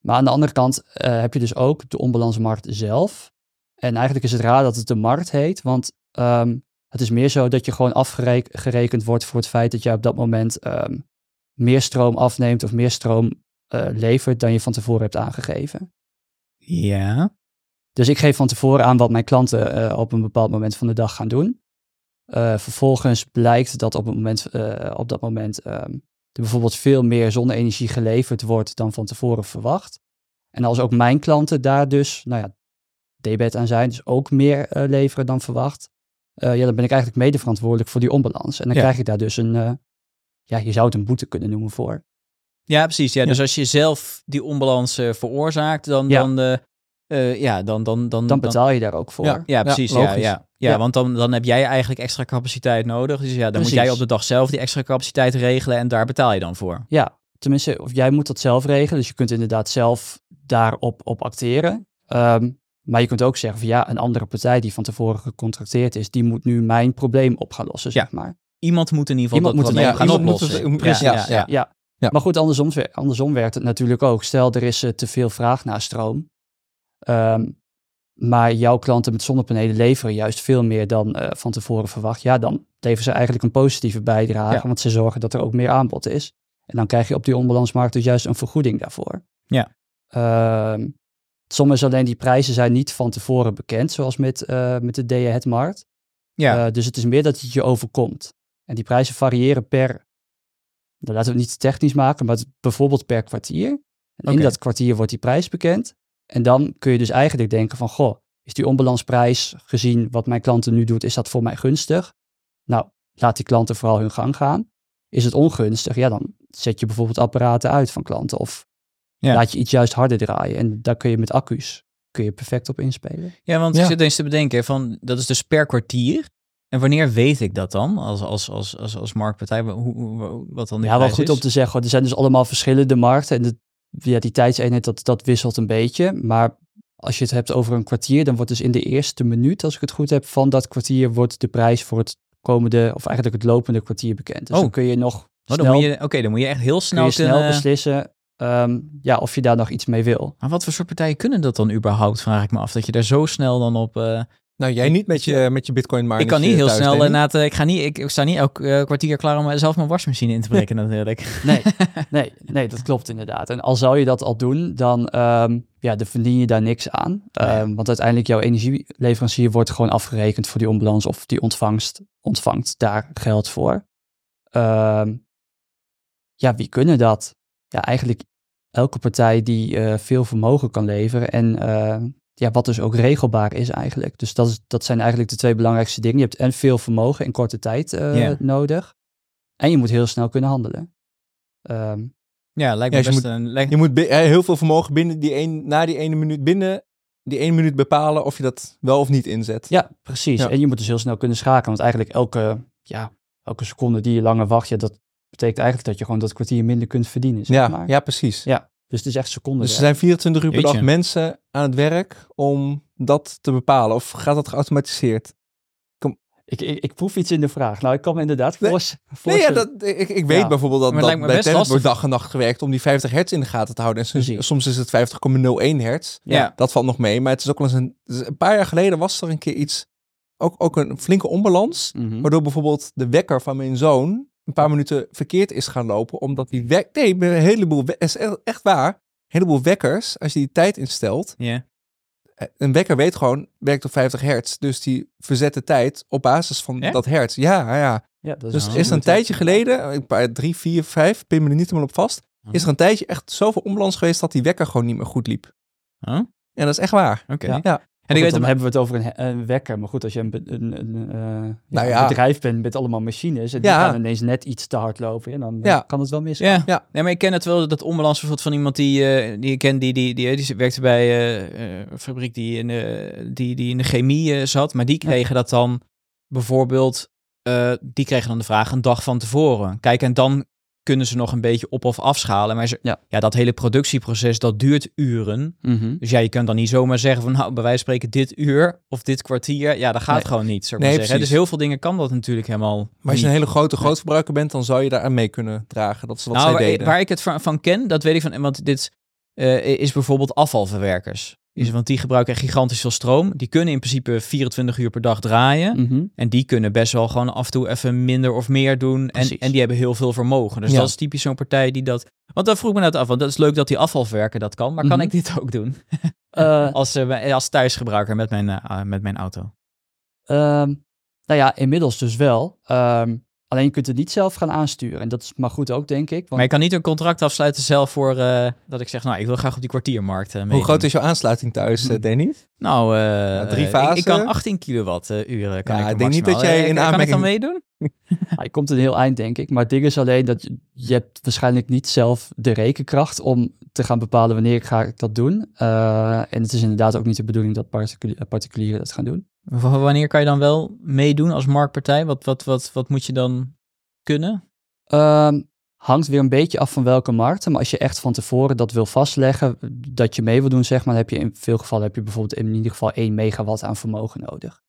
maar aan de andere kant eh, heb je dus ook de onbalansmarkt zelf. En eigenlijk is het raar dat het de markt heet, want ehm, het is meer zo dat je gewoon afgerekend wordt voor het feit dat jij op dat moment ehm, meer stroom afneemt of meer stroom levert dan je van tevoren hebt aangegeven. Ja. Dus ik geef van tevoren aan wat mijn klanten eh, op een bepaald moment van de dag gaan doen. Eh, vervolgens blijkt dat op, het moment, eh, op dat moment ehm, er bijvoorbeeld veel meer zonne-energie geleverd wordt dan van tevoren verwacht. En als ook mijn klanten daar dus, nou ja, debet aan zijn, dus ook meer leveren dan verwacht, ja, dan ben ik eigenlijk mede verantwoordelijk voor die onbalans. En dan Ja. krijg ik daar dus een, ja, je zou het een boete kunnen noemen voor. Ja, precies. Ja, Ja. Dus als je zelf die onbalans veroorzaakt, dan, Ja. dan, eh, ja, dan, dan, dan, Dan betaal je daar ook voor. Ja. Ja, precies. Ja, ja, ja. Ja. want dan, dan heb jij eigenlijk extra capaciteit nodig. Dus ja, dan moet jij op de dag zelf die extra capaciteit regelen en daar betaal je dan voor. Ja, tenminste, of jij moet dat zelf regelen. Dus je kunt inderdaad zelf daarop op acteren. Ehm, maar je kunt ook zeggen van ja, een andere partij die van tevoren gecontracteerd is, die moet nu mijn probleem op gaan lossen, Ja. zeg maar. Iemand moet in ieder geval Iemand dat moet het- probleem gaan moet oplossen. precies, ja, ja. Ja. Ja. Maar goed, andersom, andersom werkt het natuurlijk ook. Stel, er is eh, te veel vraag naar stroom. Ehm, maar jouw klanten met zonnepanelen leveren juist veel meer dan eh, van tevoren verwacht. Ja, dan leveren ze eigenlijk een positieve bijdrage, Ja. want ze zorgen dat er ook meer aanbod is. En dan krijg je op die onbalansmarkt dus juist een vergoeding daarvoor. Ja. Somme is alleen die prijzen zijn niet van tevoren bekend, zoals met, eh, met de day ahead markt. Ja. Eh, dus het is meer dat het je overkomt. En die prijzen variëren per, nou, laten we het niet te technisch maken, maar bijvoorbeeld per kwartier. En in dat kwartier wordt die prijs bekend. En dan kun je dus eigenlijk denken van, goh, is die onbalansprijs gezien wat mijn klanten nu doet, is dat voor mij gunstig? Nou, laat die klanten vooral hun gang gaan. Is het ongunstig? Ja, dan zet je bijvoorbeeld apparaten uit van klanten of Ja. laat je iets juist harder draaien. En daar kun je met accu's kun je perfect op inspelen. Ja, want Ja. ik zit eens te bedenken van dat is dus per kwartier. En wanneer weet ik dat dan als, als, als, als, als marktpartij? Hoe, hoe- wat dan de Ja, wel goed is? om te zeggen. Er zijn dus allemaal verschillende markten. En de, ja, die tijdseenheid, dat, dat wisselt een beetje. Maar als je het hebt over een kwartier, dan wordt dus in de eerste minuut, als ik het goed heb, van dat kwartier wordt de prijs voor het komende, of eigenlijk het lopende kwartier bekend. Dus Oh. dan kun je nog Oh, snel, Oké, dan moet je echt heel kun snel je snel beslissen ehm, ja, of je daar nog iets mee wil. Maar wat voor soort partijen kunnen dat dan überhaupt, vraag ik me af. Dat je daar zo snel dan op... eh, Nou, jij niet met je, met je bitcoin maar ik kan niet heel snel inderdaad... eh, ik, ga niet, ik, ik sta niet elk eh, kwartier klaar om zelf mijn wasmachine in te breken (laughs) natuurlijk. Nee, (laughs) nee, nee, dat klopt inderdaad. En al zou je dat al doen, dan ehm, ja, dan verdien je daar niks aan. ja. Ehm, Want uiteindelijk jouw energieleverancier wordt gewoon afgerekend voor die onbalans of die ontvangst, ontvangt daar geld voor. Ehm, ja, wie kunnen dat? Ja, eigenlijk elke partij die eh, veel vermogen kan leveren en eh, ja, wat dus ook regelbaar is eigenlijk. Dus dat, is, dat zijn eigenlijk de twee belangrijkste dingen. Je hebt en veel vermogen in korte tijd eh, Ja. nodig en je moet heel snel kunnen handelen. Ehm, Ja, lijkt Ja, me dus je best een... lijkt- Je moet bi- eh, heel veel vermogen binnen die een, na die ene minuut binnen die ene minuut bepalen of je dat wel of niet inzet. Ja, precies. Ja. En je moet dus heel snel kunnen schakelen. Want eigenlijk elke, ja, elke seconde die je langer wacht, ja, dat betekent eigenlijk dat je gewoon dat kwartier minder kunt verdienen. Zeg ja, maar. ja, precies. Ja, Dus het is echt seconden. Dus er zijn 24 uur per dag mensen aan het werk om dat te bepalen. Of gaat dat geautomatiseerd? ik, ik, ik proef iets in de vraag. Nou, ik kan me inderdaad Nee. voors- Nee, ja, dat, ik, ik weet Ja. bijvoorbeeld dat, bij Tennis wordt dag en nacht gewerkt om die 50 hertz in de gaten te houden. En soms, soms is het 50,01 hertz. Ja. Dat valt nog mee. Maar het is ook wel eens een, een paar jaar geleden was er een keer iets, ook, ook een flinke onbalans. Mhm. Waardoor bijvoorbeeld de wekker van mijn zoon een paar minuten verkeerd is gaan lopen. Omdat die wek, nee, een heleboel, is echt, echt waar. Een heleboel wekkers, als je die tijd instelt, Ja. eh, een wekker weet gewoon, werkt op 50 hertz. Dus die verzet de tijd op basis van Echt? dat hertz. Ja, ja. Ja, dat Dus is er een tijdje geleden, een paar, drie, vier, vijf, pin me er niet helemaal op vast. Is er een tijdje echt zoveel onbalans geweest dat die wekker gewoon niet meer goed liep. Huh? En dat is echt waar. Oké. Ja. Ja. En En ik dan weet, hebben we het over een, een wekker. Maar goed, als je een, be- een, een, eh, ja, Nou een ja. bedrijf bent met allemaal machines en die Ja. gaan ineens net iets te hard lopen, ja, dan eh, Ja. kan het wel misgaan. ja. Ja. Nee, maar ik ken het wel, dat onbalans bijvoorbeeld van iemand die, eh, die ik ken, die, die, die, die werkte bij een fabriek die in, de, die, die in de chemie zat. Maar die kregen dat dan bijvoorbeeld, eh, die kregen dan de vraag een dag van tevoren. Kijk, en dan kunnen ze nog een beetje op of afschalen. Maar ze, Ja. ja, dat hele productieproces, dat duurt uren. Mhm. Dus ja, je kunt dan niet zomaar zeggen van, nou, bij wijze van spreken dit uur of dit kwartier. Ja, dat gaat Nee. gewoon niet, zou ik Nee, maar zeggen. precies. Dus heel veel dingen kan dat natuurlijk helemaal Maar als je niet. een hele grote grootverbruiker bent, dan zou je daar aan mee kunnen dragen. Dat is wat nou, zij waar, deden. waar ik het van, van ken, dat weet ik van, want dit eh, is bijvoorbeeld afvalverwerkers. Is, want die gebruiken echt gigantisch veel stroom. Die kunnen in principe 24 uur per dag draaien. Mhm. En die kunnen best wel gewoon af en toe even minder of meer doen. En, Precies. en die hebben heel veel vermogen. Dus Ja. dat is typisch zo'n partij die dat... Want dan vroeg ik me net af, want dat is leuk dat die afvalverwerker dat kan. Maar kan Mhm. ik dit ook doen? (laughs) Eh, (laughs) Als, eh, als thuisgebruiker met mijn, eh, met mijn auto. Ehm, nou ja, inmiddels dus wel. Ehm, alleen je kunt het niet zelf gaan aansturen. En dat is maar goed ook, denk ik. Want Maar je kan niet een contract afsluiten zelf voor eh, dat ik zeg, nou, ik wil graag op die kwartiermarkt uh, Hoe groot is jouw aansluiting thuis, eh, Danny? Nou, eh, drie ik- fasen? Ik, kan 18 kilowattuur. Kan Ja, ik, ik denk niet dat jij Eh, in Kan ik dan aanmerking- meedoen? (laughs) je komt een heel eind, denk ik. Maar het ding is alleen dat je, hebt waarschijnlijk niet zelf de rekenkracht om te gaan bepalen wanneer ga ik dat doen. Eh, en het is inderdaad ook niet de bedoeling dat particuli- particulieren dat gaan doen. Wanneer kan je dan wel meedoen als marktpartij? Wat, wat, wat, wat moet je dan kunnen? Ehm, hangt weer een beetje af van welke markten. Maar als je echt van tevoren dat wil vastleggen, dat je mee wil doen, zeg maar, dan heb je in veel gevallen heb je bijvoorbeeld in ieder geval 1 megawatt aan vermogen nodig.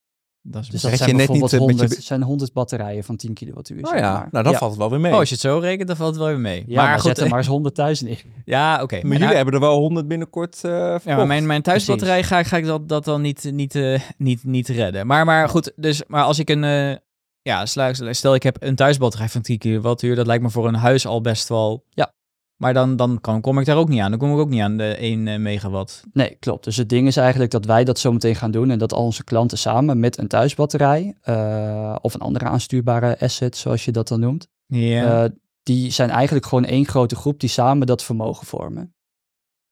Dat is Dus dat je zijn net niet, bijvoorbeeld eh, met je 100, zijn 100 batterijen van 10 kilowattuur. Oh zeg ja, maar. nou dan ja. valt het wel weer mee. Oh, als je het zo rekent, dan valt het wel weer mee. Ja, maar, maar zet goed, er maar eens 100.000 in. ja, oké. maar Maar jullie nou- hebben er wel 100 binnenkort eh Ja, maar mijn, mijn thuisbatterij ga, ik- ga ik dat, dat dan niet, niet, eh, niet, niet redden. Maar, maar goed, dus, maar als ik een... eh, ja, stel, stel ik heb een thuisbatterij van 10 kilowattuur. Dat lijkt me voor een huis al best wel... Ja. Maar dan, dan kan, kom ik daar ook niet aan. Dan kom ik ook niet aan de 1 eh, megawatt. Nee, klopt. Dus het ding is eigenlijk dat wij dat zometeen gaan doen en dat al onze klanten samen met een thuisbatterij eh, of een andere aanstuurbare asset, zoals je dat dan noemt, Ja. eh, die zijn eigenlijk gewoon één grote groep die samen dat vermogen vormen.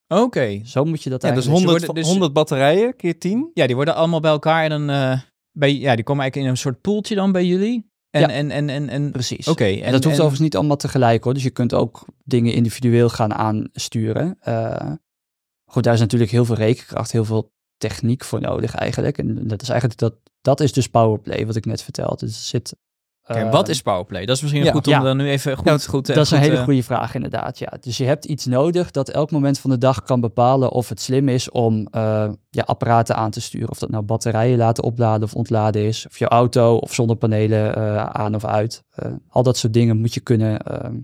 Oké. Zo moet je dat Ja, dus eigenlijk... 100, worden dus- 100 batterijen keer 10. Ja, die worden allemaal bij elkaar en dan... eh, bij, ja, die komen eigenlijk in een soort poeltje dan bij jullie. En, Ja. en, en, en, en Precies. Oké, En, en- dat hoeft en- overigens niet allemaal tegelijk hoor. Dus je kunt ook dingen individueel gaan aansturen. Eh, goed, daar is natuurlijk heel veel rekenkracht, heel veel techniek voor nodig eigenlijk. En dat is eigenlijk dat, dat is dus powerplay wat ik net vertelde. Dus er zit. Oké, eh, wat is powerplay? Dat is misschien ja. goed om Ja. dan nu even goed... Ja, goed eh, Dat is een hele eh, goede vraag inderdaad. Ja. Dus je hebt iets nodig dat elk moment van de dag kan bepalen of het slim is om eh, ja, apparaten aan te sturen. Of dat nou batterijen laten opladen of ontladen is. Of je auto of zonnepanelen aan of uit. Al dat soort dingen moet je kunnen ehm,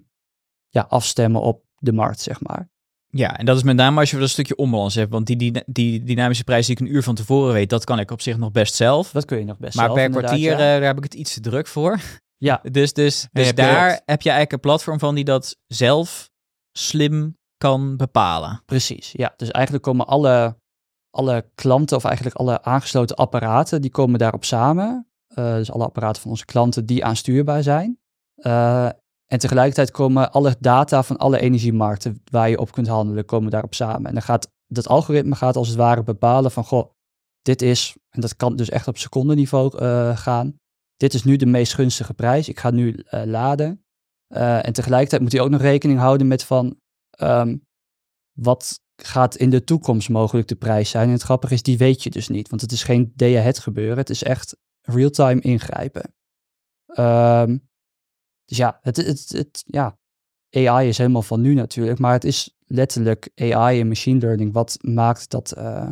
ja, afstemmen op de markt, zeg maar. Ja, en dat is met name als je dat stukje onbalans hebt. Want die, die, die dynamische prijs die ik een uur van tevoren weet, dat kan ik op zich nog best zelf. Dat kun je nog best Maar zelf, per inderdaad, kwartier, ja. eh, daar heb ik het iets te druk voor. (laughs) Ja. (laughs) Dus, dus, dus daar heb je eigenlijk een platform van die dat zelf slim kan bepalen. Precies, ja. Dus eigenlijk komen alle, alle klanten, of eigenlijk alle aangesloten apparaten, die komen daarop samen. Eh, dus alle apparaten van onze klanten die aanstuurbaar zijn. Eh, en tegelijkertijd komen alle data van alle energiemarkten waar je op kunt handelen, komen daarop samen. En dan gaat dat algoritme gaat als het ware bepalen van, goh, dit is, en dat kan dus echt op secondenniveau eh, gaan. Dit is nu de meest gunstige prijs. Ik ga nu eh, laden. Eh, en tegelijkertijd moet hij ook nog rekening houden met van, ehm, wat gaat in de toekomst mogelijk de prijs zijn? En het grappige is, die weet je dus niet, want het is geen day-ahead gebeuren. Het is echt real-time ingrijpen. Ehm, dus ja, het, het, het, ja, AI is helemaal van nu natuurlijk, maar het is letterlijk AI en machine learning wat maakt dat, eh,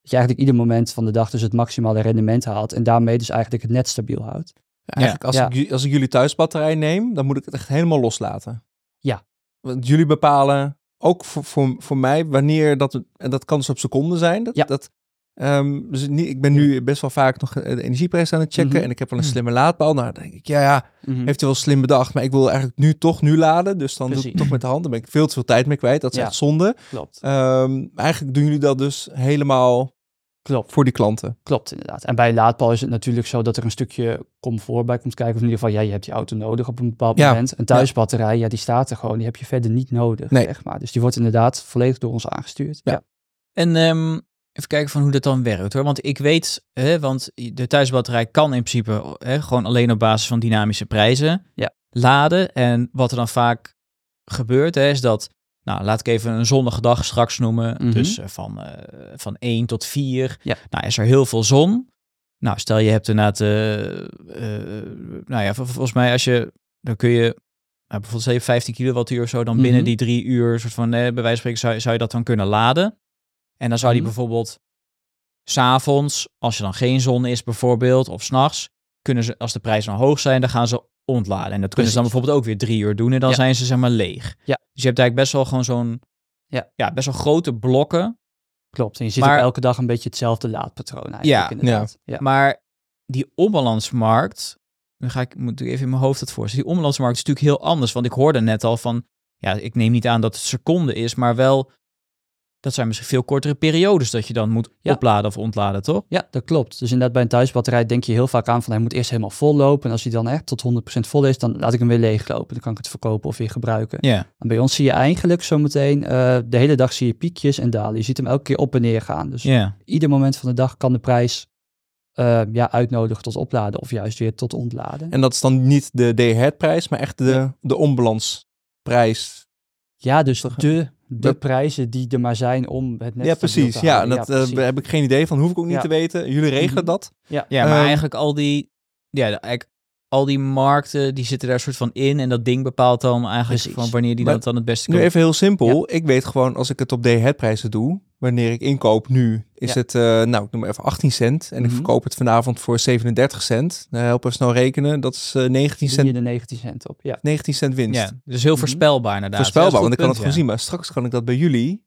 dat je eigenlijk ieder moment van de dag dus het maximale rendement haalt en daarmee dus eigenlijk het net stabiel houdt. Eigenlijk als, Ja. Ik, als ik jullie thuisbatterij neem, dan moet ik het echt helemaal loslaten. Ja. Want jullie bepalen, ook voor, voor, voor mij, wanneer dat... En dat kan dus op seconden zijn. Dat, Ja. dat, ehm, dus niet, ik ben nu best wel vaak nog de energieprijs aan het checken. Mhm. En ik heb wel een Mhm. slimme laadpaal. Nou, dan denk ik, ja, ja, heeft hij wel slim bedacht. Maar ik wil eigenlijk nu toch nu laden. Dus dan doe ik Precies. toch met de hand. Dan ben ik veel te veel tijd mee kwijt. Dat is Ja. echt zonde. Klopt. Ehm, eigenlijk doen jullie dat dus helemaal Klopt. voor die klanten. Klopt, inderdaad. En bij een laadpaal is het natuurlijk zo dat er een stukje comfort bij komt kijken. Of in ieder geval, ja, je hebt die auto nodig op een bepaald Ja, moment. Een thuisbatterij, ja, die staat er gewoon. Die heb je verder niet nodig, Nee. zeg maar. Dus die wordt inderdaad volledig door ons aangestuurd. Ja. Ja. En ehm, even kijken van hoe dat dan werkt hoor. Want ik weet, hè, want de thuisbatterij kan in principe hè, gewoon alleen op basis van dynamische prijzen Ja. laden. En wat er dan vaak gebeurt, hè, is dat, nou laat ik even een zonnige dag straks noemen. Mhm. Dus eh, van, eh, van 1 tot 4. Ja. Nou is er heel veel zon. Nou, stel je hebt inderdaad, eh, nou ja, vol- volgens mij als je, dan kun je nou, bijvoorbeeld zeg je 15 kilowattuur of zo, dan binnen Mhm. die drie uur, soort van, eh, bij wijze van spreken, zou, zou je dat dan kunnen laden. En dan zou die Mhm. bijvoorbeeld s'avonds, als er dan geen zon is bijvoorbeeld, of s'nachts, kunnen ze, als de prijzen dan hoog zijn, dan gaan ze ontladen. En dat kunnen ze dan bijvoorbeeld ook weer drie uur doen en dan Ja. zijn ze zeg maar leeg. Ja. Dus je hebt eigenlijk best wel gewoon zo'n, Ja. ja, best wel grote blokken. Klopt. En je ziet Maar- ook elke dag een beetje hetzelfde laadpatroon eigenlijk, Ja. inderdaad. Ja. Maar die onbalansmarkt, dan ga ik, moet ik even in mijn hoofd het voorstellen. Die onbalansmarkt is natuurlijk heel anders. Want ik hoorde net al van, ja, ik neem niet aan dat het seconde is, maar wel, dat zijn misschien veel kortere periodes dat je dan moet Ja. opladen of ontladen, toch? Ja, dat klopt. Dus inderdaad, bij een thuisbatterij denk je heel vaak aan van hij moet eerst helemaal vol lopen. En als hij dan echt tot 100% vol is, dan laat ik hem weer leeglopen. Dan kan ik het verkopen of weer gebruiken. Ja. En bij ons zie je eigenlijk zometeen, eh de hele dag zie je piekjes en dalen. Je ziet hem elke keer op en neer gaan. Dus Ja. ieder moment van de dag kan de prijs eh, ja, uitnodigen tot opladen of juist weer tot ontladen. En dat is dan niet de day-ahead prijs, maar echt de, de onbalansprijs. ja, dus de, de Dat- prijzen die er maar zijn om het net ja, precies. te Ja, dat eh, precies. heb ik geen idee van. Hoef ik ook niet Ja. te weten. Jullie regelen Mhm. dat. Ja, maar Ehm, eigenlijk al die, ja, eigenlijk al die markten, die zitten daar soort van in. En dat ding bepaalt dan eigenlijk Precies. van wanneer die Maar dat dan het beste Nu kan. even heel simpel. Ik weet gewoon, als ik het op day-ahead prijzen doe, wanneer ik inkoop nu, is Ja. het, eh, nou, ik noem maar even 18 cent. En ik Mhm. verkoop het vanavond voor 37 cent. Nou, help eens snel rekenen. Dat is eh, 19, Doe je cent, de 19 cent op. Ja, 19 cent winst. Ja, dus heel Mhm. voorspelbaar inderdaad. Voorspelbaar, want ik kan het gewoon zien. Maar straks kan ik dat bij jullie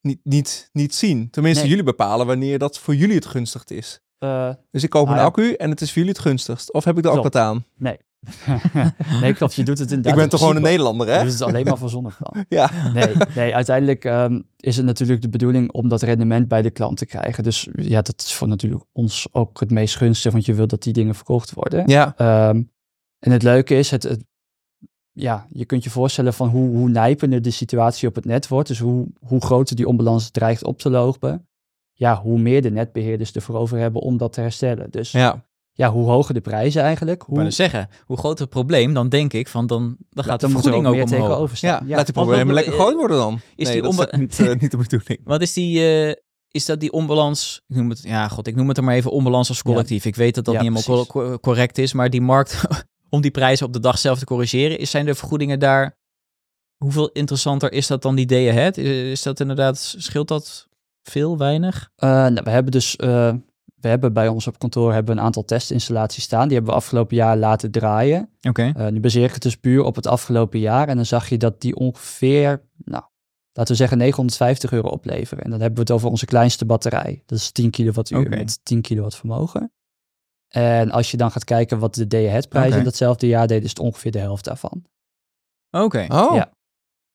niet, niet, niet zien. Tenminste, Nee. jullie bepalen wanneer dat voor jullie het gunstigst is. Eh, Dus ik koop Ah, een ja. accu en het is voor jullie het gunstigst. Of heb ik er ook wat aan? nee. (laughs) nee, klopt. Je doet het inderdaad. ik ben toch gewoon een Nederlander, Je hè? doet het alleen maar voor zonnepanelen. (laughs) Ja. Nee, nee uiteindelijk ehm, is het natuurlijk de bedoeling om dat rendement bij de klant te krijgen. Dus ja, dat is voor natuurlijk ons ook het meest gunstig, want je wilt dat die dingen verkocht worden. Ja. Ehm, en het leuke is, het, het- ja, je kunt je voorstellen van hoe, hoe nijpender de situatie op het net wordt. Dus hoe, hoe groter die onbalans dreigt op te lopen. Ja, hoe meer de netbeheerders ervoor over hebben om dat te herstellen. Dus ja, Ja, hoe hoger de prijzen eigenlijk, hoe, zeggen, hoe groter het probleem, dan denk ik van dan, dan gaat de er ook vergoeding ook, meer omhoog. tegenover ja, staan. Ja, laat die Want problemen lekker groot worden dan. is nee, die dat is niet, eh, niet de bedoeling. (laughs) Wat is die, eh, is dat die onbalans, ik noem het, ja god, ik noem het er maar even onbalans als collectief. Ik weet dat dat Ja, niet helemaal co- correct is, maar die markt, (laughs) om die prijzen op de dag zelf te corrigeren, is, zijn de vergoedingen daar, hoeveel interessanter is dat dan die day ahead? Is, is dat inderdaad, scheelt dat veel, weinig? Eh, nou, we hebben dus, eh, we hebben bij ons op kantoor hebben we een aantal testinstallaties staan. Die hebben we afgelopen jaar laten draaien. Oké. Eh, nu baseer ik het dus puur op het afgelopen jaar. En dan zag je dat die ongeveer, nou, laten we zeggen 950 euro opleveren. En dan hebben we het over onze kleinste batterij. Dat is 10 kilowattuur met 10 kilowatt vermogen. En als je dan gaat kijken wat de day-ahead-prijs Oké. in datzelfde jaar deed, is het ongeveer de helft daarvan. Oké. Oh, Ja.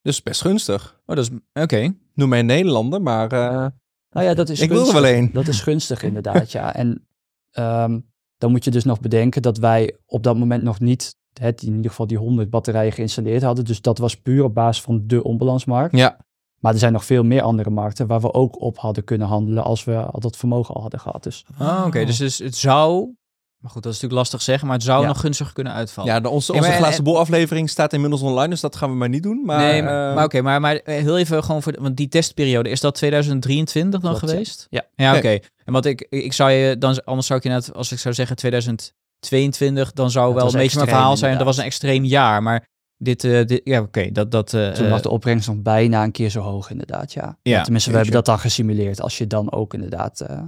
dus best gunstig. Oh, dat is, oké. Noem mij een Nederlander, maar eh, Nou ja, dat is ik wil er gunstig. wel een. Dat is gunstig inderdaad, ja. En ehm, dan moet je dus nog bedenken dat wij op dat moment nog niet, het, in ieder geval die 100 batterijen geïnstalleerd hadden. Dus dat was puur op basis van de onbalansmarkt. Ja, Maar er zijn nog veel meer andere markten waar we ook op hadden kunnen handelen als we al dat vermogen al hadden gehad. Dus Oh, oké. Dus, dus het zou, maar goed, dat is natuurlijk lastig zeggen, maar het zou Ja. nog gunstig kunnen uitvallen. ja de, onze, onze glazen bol aflevering staat inmiddels online, dus dat gaan we maar niet doen. Maar, nee, maar, eh, maar oké, maar, maar eh, heel even gewoon voor, de- want die testperiode, is dat 2023 dan Klopt, ja. geweest? Ja. Ja, oké. En wat ik, ik zou je dan, anders zou ik je net, als ik zou zeggen 2022, dan zou Dat wel een beetje mijn verhaal zijn, dat was een extreem jaar, maar dit, eh, dit ja, oké, dat, dat, eh, toen eh, was de opbrengst nog bijna een keer zo hoog inderdaad, ja. Ja, Tenminste, we hebben dat dan gesimuleerd als je dan ook inderdaad eh,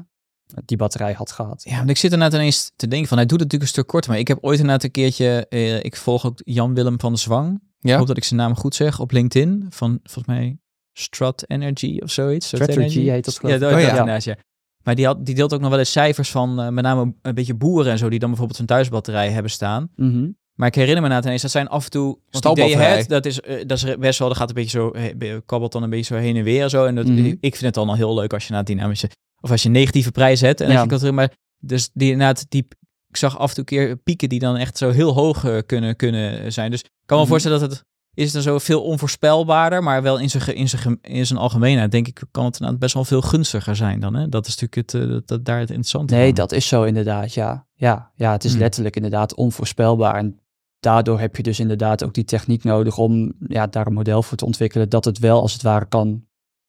die batterij had gehad. Ja, want ik zit inderdaad ineens te denken van, hij doet het natuurlijk een stuk korter, maar ik heb ooit inderdaad een keertje, eh, ik volg ook Jan-Willem van de Zwang, ik ja. hoop dat ik zijn naam goed zeg, op LinkedIn, van volgens mij Strat Energy of zoiets. Strat Strategy heet dat geloof Ja, ik. dat, Oh, dat ja. inderdaad, ja. Maar die, had, die deelt ook nog wel eens cijfers van eh, met name een beetje boeren en zo, die dan bijvoorbeeld een thuisbatterij hebben staan. Mhm. Maar ik herinner me nou ineens, dat zijn af en toe... Stalbatterij. dat is, eh, dat is best wel, dat gaat een beetje zo, kabbelt dan een beetje zo heen en weer en zo. En dat, Mhm. ik vind het dan al heel leuk als je na dynamische, of als je negatieve prijs hebt. En Ja. als je kan terug, maar dus die inderdaad, die, ik zag af en toe keer pieken die dan echt zo heel hoog eh, kunnen, kunnen zijn. Dus ik kan me Mhm. voorstellen dat het is dan zo veel onvoorspelbaarder, maar wel in zijn, in zijn, in zijn algemeenheid denk ik kan het inderdaad best wel veel gunstiger zijn dan. Hè? Dat is natuurlijk het, eh, dat, dat daar het interessante Nee, dat is zo inderdaad, ja. Ja, ja het is Hmm. letterlijk inderdaad onvoorspelbaar. En daardoor heb je dus inderdaad ook die techniek nodig om ja, daar een model voor te ontwikkelen dat het wel als het ware kan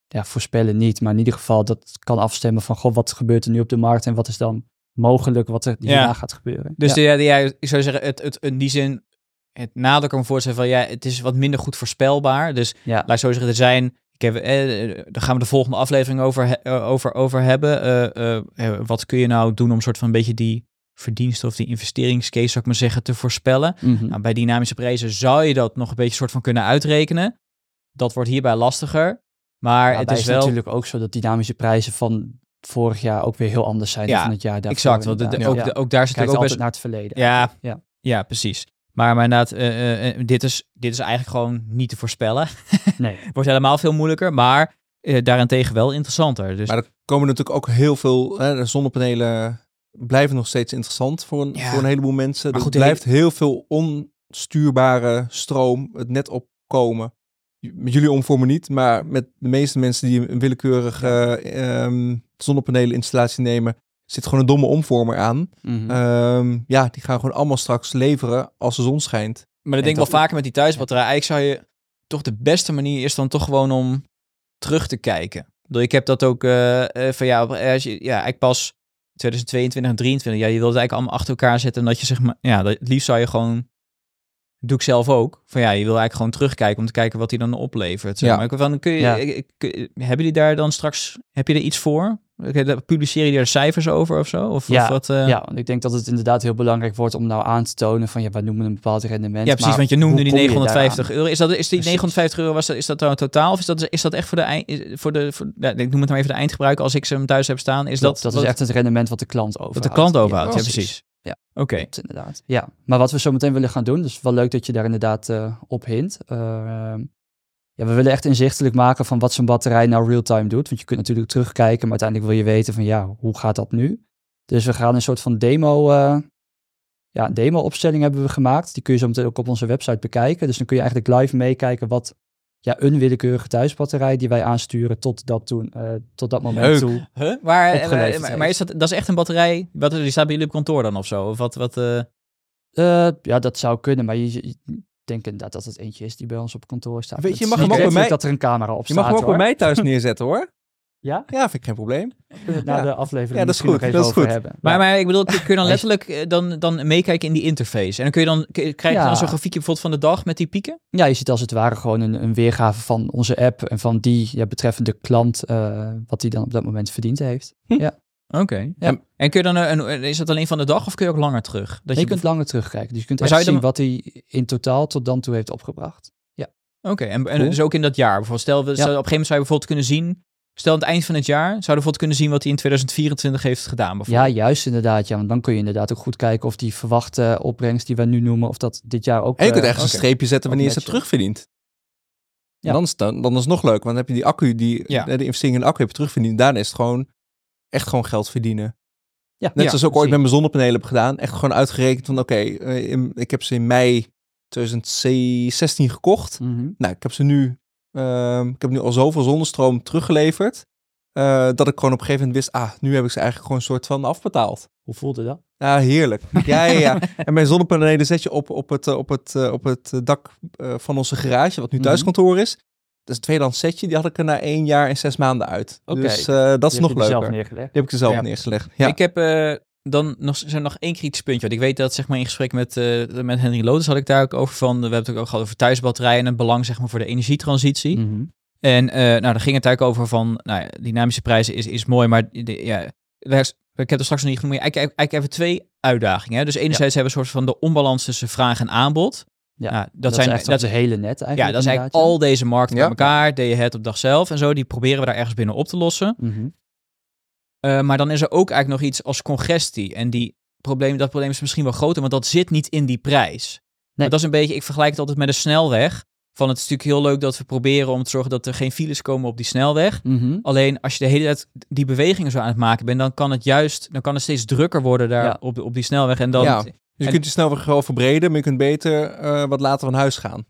ja, voorspellen niet, maar in ieder geval dat kan afstemmen van goh, wat gebeurt er nu op de markt en wat is dan mogelijk wat er hierna gaat gebeuren. Dus ja. de, ik zou zeggen, het, het, in die zin, het nadeel kan me voorstellen van ja, het is wat minder goed voorspelbaar. Dus ja. laat ik zo zeggen, er zijn, ik heb, eh, daar gaan we de volgende aflevering over, eh, over, over hebben. Eh, wat kun je nou doen om soort van een beetje die verdiensten of die investeringscase, zou ik maar zeggen, te voorspellen? Mhm. Nou, bij dynamische prijzen zou je dat nog een beetje soort van kunnen uitrekenen. Dat wordt hierbij lastiger. Maar het is is wel... natuurlijk ook zo dat dynamische prijzen van vorig jaar ook weer heel anders zijn Ja, dan van het jaar daarvoor. Exact, want de- de- inderdaad. ook, Ja. de- ook daar zit ook altijd best... naar het verleden. Ja, Ja. ja. precies. Maar, maar inderdaad, eh, eh, eh, dit, is, dit is eigenlijk gewoon niet te voorspellen. (laughs) Nee. Wordt helemaal veel moeilijker, maar eh, daarentegen wel interessanter. Dus Maar er komen natuurlijk ook heel veel, hè, de zonnepanelen blijven nog steeds interessant voor een, Ja. voor een heleboel mensen. Maar er goed, blijft heel veel onstuurbare stroom het net opkomen. Met jullie om voor me niet, maar met de meeste mensen die een willekeurige ehm zonnepaneleninstallatie nemen, zit gewoon een domme omvormer aan. Mhm. Ehm, ja, die gaan gewoon allemaal straks leveren als de zon schijnt. Maar dat denk ik dat- wel vaker met die thuisbatterij. Eigenlijk zou je toch de beste manier is dan toch gewoon om terug te kijken. Ik heb dat ook eh, van ja, als je, ja, eigenlijk pas 2022 en 2023. Ja, je wilt het eigenlijk allemaal achter elkaar zetten. En dat je zeg maar, ja, dat- het liefst zou je gewoon, doe ik zelf ook. Van ja, je wil eigenlijk gewoon terugkijken om te kijken wat die dan oplevert. Zeg Ja. maar. Ik- Van, kun je, Ja. kun- hebben die daar dan straks, heb je er iets voor? Publiceer je daar cijfers over of zo? Of, Ja, of wat, eh? Ja, want ik denk dat het inderdaad heel belangrijk wordt om nou aan te tonen van ja, wij noemen een bepaald rendement. Ja, precies, maar want je noemde die kom je 950 daaraan? euro. Is dat, is die Precies. 950 euro, was dat, is dat dan totaal? Of is dat, is dat echt voor de, eind, voor de voor, ja, ik noem het maar even de eindgebruiker, als ik ze hem thuis heb staan? Is Klopt, dat, dat is echt het rendement wat de klant overhoudt. wat de klant overhoudt? Ja, precies. Ja. Oké. Klopt, inderdaad. Ja, maar wat we zo meteen willen gaan doen, dus wel leuk dat je daar inderdaad eh, op hint. Eh, ja, we willen echt inzichtelijk maken van wat zo'n batterij nou real-time doet. Want je kunt natuurlijk terugkijken, maar uiteindelijk wil je weten van ja, hoe gaat dat nu? Dus we gaan een soort van demo, eh, ja, demo-opstelling hebben we gemaakt. Die kun je zo meteen ook op onze website bekijken. Dus dan kun je eigenlijk live meekijken wat ja, een willekeurige thuisbatterij die wij aansturen tot dat, toen, eh, tot dat moment Leuk. toe. Huh? Maar, Opgeleverd maar, is dat, dat is echt een batterij? Wat, die staat bij jullie op kantoor dan of zo? Of wat, wat, eh, Eh, ja, dat zou kunnen, maar je, denk inderdaad dat het eentje is die bij ons op kantoor staat. Weet je, je mag hem ook bij letterlijk mij- dat er een camera op Je staat, mag hem ook bij mij thuis (laughs) neerzetten hoor. Ja? Ja, vind ik geen probleem. Kunnen we het na Ja. de aflevering Ja, dat is misschien goed, nog even dat is over goed. hebben. Maar, Ja. maar ik bedoel, kun je dan (laughs) letterlijk eh, dan, dan meekijken in die interface? En dan kun je dan, krijg je Ja. dan zo'n grafiekje bijvoorbeeld van de dag met die pieken? Ja, je ziet als het ware gewoon een, een weergave van onze app en van die ja, betreffende klant, eh, wat die dan op dat moment verdiend heeft. Oké. Ja. En kun je dan, eh, een, is dat alleen van de dag of kun je ook langer terug? Dat je kunt langer terugkijken, dus je kunt Maar echt zien wat hij in totaal tot dan toe heeft opgebracht. Oké, en, en Cool. dus ook in dat jaar bijvoorbeeld. Stel, we, Ja. stel, op een gegeven moment zou je bijvoorbeeld kunnen zien... Stel, aan het eind van het jaar zouden we bijvoorbeeld kunnen zien wat hij in 2024 heeft gedaan. Ja, juist inderdaad. Ja, want dan kun je inderdaad ook goed kijken of die verwachte opbrengst die wij nu noemen, of dat dit jaar ook... En je kunt eh, ergens een streepje zetten wanneer je ze terugverdient. Ja. Dan, is, dan, dan is het nog leuk, want dan heb je die accu, die, Ja. de investering in de accu heb je terugverdiend. Daarna is het gewoon echt gewoon geld verdienen. Ja, Net Ja, zoals ik ooit met mijn zonnepanelen heb gedaan. Echt gewoon uitgerekend van oké, eh, ik heb ze in mei 2016 gekocht. Mhm. Nou, ik heb ze nu, ehm, ik heb nu al zoveel zonnestroom teruggeleverd. eh, dat ik gewoon op een gegeven moment wist, ah, nu heb ik ze eigenlijk gewoon een soort van afbetaald. Hoe voelde dat? Ja, heerlijk. Ja, ja, ja. (laughs) En mijn zonnepanelen zet je op, op het, eh, op het, eh, op het dak van onze garage, wat nu Mhm. thuiskantoor is. Dat is een tweedehands setje, die had ik er na één jaar en zes maanden uit. Dus dat is Die nog heb je er zelf leuker. neergelegd. Die heb ik er zelf Ja. neergelegd. Ja. Ik heb dan nog, zijn er nog één kritisch puntje. Want ik weet dat zeg maar in gesprek met, eh, met Henry Lotus had ik daar ook over van. We hebben het ook gehad over thuisbatterijen en het belang zeg maar voor de energietransitie. Mhm. En eh, nou, daar ging het eigenlijk over van, nou ja, dynamische prijzen is, is mooi, maar de, ja, ik heb er straks nog niet genoemd, eigenlijk, eigenlijk even twee uitdagingen. Hè? Dus enerzijds hebben we een soort van de onbalans tussen vraag en aanbod. Ja, Nou, dat, Dat, zijn is echt dat, de hele net eigenlijk. ja, dat is eigenlijk inderdaad, al deze markten Ja. bij elkaar, day ahead op dag zelf en zo, die proberen we daar ergens binnen op te lossen. ja. Mhm. Eh, maar dan is er ook eigenlijk nog iets als congestie. En die probleem, dat probleem is misschien wel groter, want dat zit niet in die prijs. Maar dat is een beetje, ik vergelijk het altijd met een snelweg. Van het is natuurlijk heel leuk dat we proberen om te zorgen dat er geen files komen op die snelweg. Mhm. Alleen als je de hele tijd die bewegingen zo aan het maken bent, dan kan het juist, dan kan het steeds drukker worden daar Ja. op, op die snelweg. En dan, Ja. Dus je En- kunt je snelweg wel verbreden, maar je kunt beter eh, wat later van huis gaan.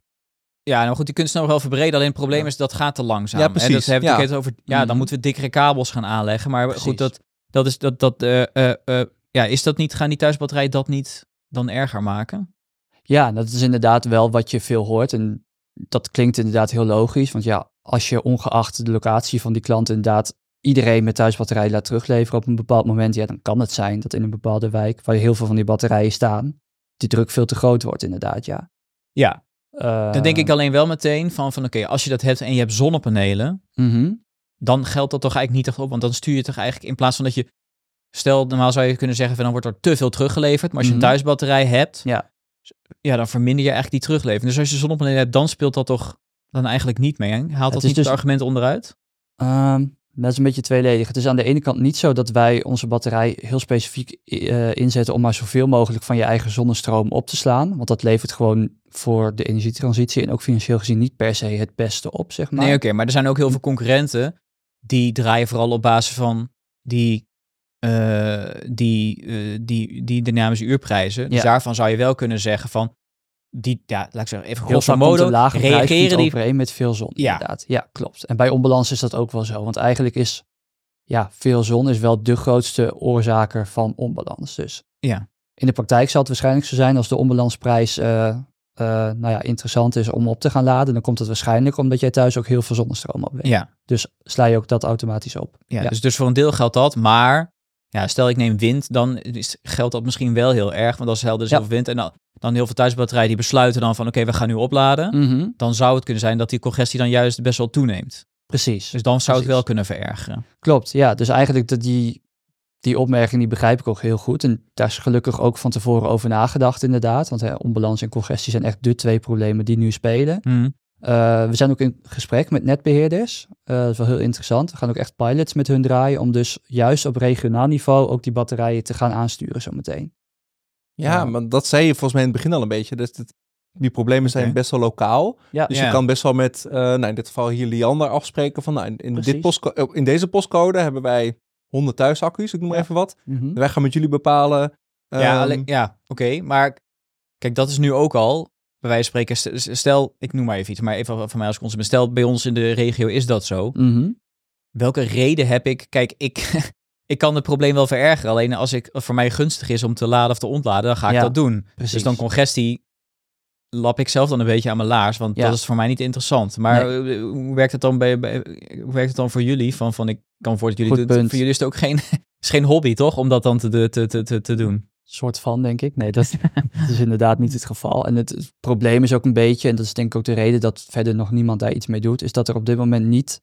Nou goed, je kunt snel wel verbreden. Alleen het probleem Ja. is dat gaat te langzaam. Ja, En dat precies. hebben we Ja. het over. Ja, dan Mhm. moeten we dikkere kabels gaan aanleggen. Maar Precies. goed, dat, dat is dat, dat, eh, eh, eh, ja, is dat niet, gaan die thuisbatterijen dat niet dan erger maken? Ja, dat is inderdaad wel wat je veel hoort. En dat klinkt inderdaad heel logisch. Want ja, als je ongeacht de locatie van die klant inderdaad iedereen met thuisbatterij laat terugleveren op een bepaald moment, ja, dan kan het zijn dat in een bepaalde wijk waar heel veel van die batterijen staan, die druk veel te groot wordt inderdaad, ja. Ja, Dan denk ik alleen wel meteen van, van oké, als je dat hebt en je hebt zonnepanelen, mhm. dan geldt dat toch eigenlijk niet echt op. Want dan stuur je toch eigenlijk in plaats van dat je. Stel, normaal zou je kunnen zeggen van dan wordt er te veel teruggeleverd. Maar als je Mhm. een thuisbatterij hebt, Ja. ja, dan verminder je eigenlijk die teruglevering. Dus als je zonnepanelen hebt, dan speelt dat toch dan eigenlijk niet mee. Hè? Haalt dat niet dus- het argument onderuit? Ehm, dat is een beetje tweeledig. Het is aan de ene kant niet zo dat wij onze batterij heel specifiek eh, inzetten om maar zoveel mogelijk van je eigen zonnestroom op te slaan. Want dat levert gewoon voor de energietransitie en ook financieel gezien niet per se het beste op, zeg maar. Nee, oké, maar er zijn ook heel veel concurrenten die draaien vooral op basis van die, eh, die, eh, die, die dynamische uurprijzen. Dus Ja. daarvan zou je wel kunnen zeggen van die, ja, laat ik zeggen, even grosso modo, een lage reageren die overeen met veel zon, Ja. inderdaad. Ja, klopt. En bij onbalans is dat ook wel zo. Want eigenlijk is ja, veel zon is wel de grootste oorzaker van onbalans. Dus Ja. in de praktijk zal het waarschijnlijk zo zijn als de onbalansprijs eh, eh, nou ja, interessant is om op te gaan laden. Dan komt het waarschijnlijk omdat jij thuis ook heel veel zonnestroom opwekt. Ja, Dus sla je ook dat automatisch op. ja, Ja. Dus, dus voor een deel geldt dat, maar ja, stel ik neem wind, dan is, geldt dat misschien wel heel erg, want als er helder is Ja. heel veel wind en dan, dan heel veel thuisbatterijen die besluiten dan van oké, we gaan nu opladen, Mhm, dan zou het kunnen zijn dat die congestie dan juist best wel toeneemt. Precies. Dus dan zou het wel kunnen verergeren. Klopt, ja. Dus eigenlijk de, die, die opmerking die begrijp ik ook heel goed. En daar is gelukkig ook van tevoren over nagedacht inderdaad. Want hè, onbalans en congestie zijn echt de twee problemen die nu spelen. Hm. Eh, we zijn ook in gesprek met netbeheerders. Eh, dat is wel heel interessant. We gaan ook echt pilots met hun draaien om dus juist op regionaal niveau ook die batterijen te gaan aansturen zometeen. Ja, Ja. maar dat zei je volgens mij in het begin al een beetje. Dus die problemen zijn best wel lokaal. Ja, Dus Ja. je kan best wel met, eh, nou in dit geval hier Liander afspreken van, nou, in, in, dit postco- in deze postcode hebben wij 100 thuisaccu's, ik noem maar even wat. Mhm. Wij gaan met jullie bepalen Ja, Ehm, alleen- ja oké. maar kijk, dat is nu ook al, bij wijze van spreken, st- stel, ik noem maar even iets, maar even van mij als consument. Stel, bij ons in de regio is dat zo. Mhm. Welke reden heb ik? Kijk, ik, (laughs) ik kan het probleem wel verergeren. Alleen als ik, als voor mij gunstig is om te laden of te ontladen, dan ga ik Ja, dat doen. Precies. Dus dan congestie lap ik zelf dan een beetje aan mijn laars, want Ja. dat is voor mij niet interessant. Maar hoe werkt het dan bij, bij hoe werkt het dan voor jullie? Van, van ik kan voor dat jullie Goed doen- punt. voor jullie is het ook geen, (laughs) is geen hobby, toch? Om dat dan te, te, te, te, te doen. soort van, denk ik. Nee, dat, (laughs) dat is inderdaad niet het geval. En het, het probleem is ook een beetje, en dat is denk ik ook de reden dat verder nog niemand daar iets mee doet, is dat er op dit moment niet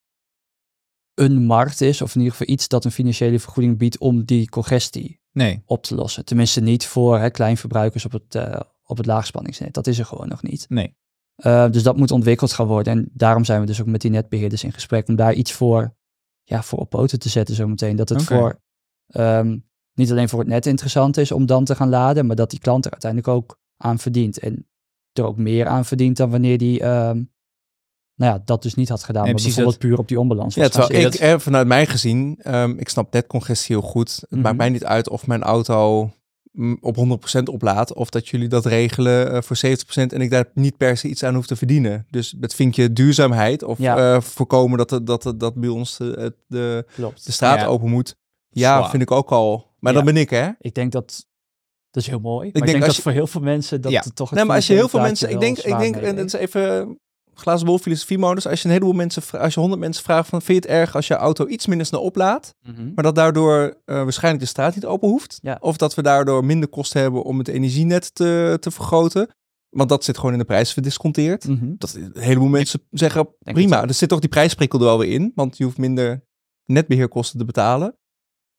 een markt is, of in ieder geval iets dat een financiële vergoeding biedt om die congestie Nee. op te lossen. Tenminste niet voor hè, kleinverbruikers op het, eh, op het laagspanningsnet. Dat is er gewoon nog niet. Nee. Eh, dus dat moet ontwikkeld gaan worden. En daarom zijn we dus ook met die netbeheerders in gesprek om daar iets voor, ja, voor op poten te zetten zometeen. Dat het voor ehm, niet alleen voor het net interessant is om dan te gaan laden, maar dat die klant er uiteindelijk ook aan verdient. En er ook meer aan verdient dan wanneer die ehm, nou ja, dat dus niet had gedaan. Nee, maar bijvoorbeeld puur op die onbalans Ja, terwijl ik, eh, vanuit mij gezien, ehm, ik snap netcongestie heel goed. Het Mhm. maakt mij niet uit of mijn auto op 100% oplaadt of dat jullie dat regelen eh, voor 70% en ik daar niet per se iets aan hoef te verdienen. Dus het vinkje duurzaamheid of Ja. eh, voorkomen dat, het- dat, het- dat bij ons de, de, de straat Ja. open moet. Ja, Zwaar. vind ik ook al. Maar Ja. dan ben ik, hè? Ik denk dat, dat is heel mooi. Maar ik denk dat je- voor heel veel mensen dat Ja. het toch het Nee, maar als je heel veel mensen, ik denk, ik denk, dat is even glazen bol filosofie modus. Als je een heleboel mensen, als je 100 mensen vraagt van, vind je het erg als je auto iets minder snel oplaadt? Mhm. Maar dat daardoor eh, waarschijnlijk de straat niet open hoeft. Ja. Of dat we daardoor minder kosten hebben om het energienet te, te vergroten. Want dat zit gewoon in de prijs verdisconteerd. Mhm. Dat een heleboel mensen zeggen, prima, er zit toch die prijsprikkel er wel weer in. Want je hoeft minder netbeheerkosten te betalen.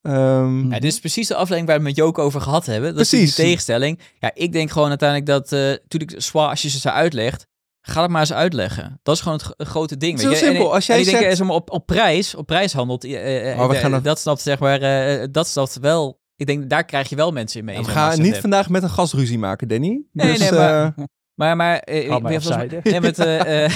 Ehm, Ja, dit is precies de afleiding waar we het met Joke over gehad hebben. Dat is die tegenstelling. Ja, ik denk gewoon uiteindelijk dat, eh toen ik als je ze zo uitlegt, ga het maar eens uitleggen. Dat is gewoon het, grote ding. Het is weet heel je. simpel. En, Als jij en ik denk, zegt- zeg maar, op, op prijs, op prijs handelt, eh, eh, Oh, we eh, gaan nog- dat snapt zeg maar, eh, dat snapt wel. Ik denk, daar krijg je wel mensen in mee. we zo'n gaan niet vandaag met een gasruzie maken, Danny. Nee, Dus, nee, maar- eh, Maar, maar, eh, ik volgens afzijden. nee, met, (laughs) nee,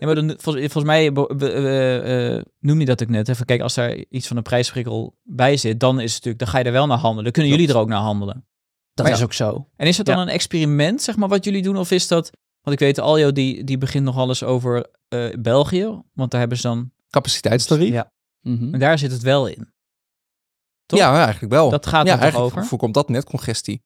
maar dan, volgens, volgens mij eh, eh, noem je dat ook net. Even kijk, als daar iets van een prijsprikkel bij zit, dan is het natuurlijk, dan ga je er wel naar handelen. Dan kunnen jullie er ook naar handelen. Dat Maar is ja. ook zo. En is het dan Ja. een experiment, zeg maar, wat jullie doen? Of is dat, want ik weet, Aljo die, die begint nog alles over eh, België, want daar hebben ze dan, capaciteitstarief. Ja, Ja. Mhm. en daar zit het wel in. Toch? eigenlijk wel. Dat gaat ja, er toch eigenlijk over? voorkomt dat net congestie.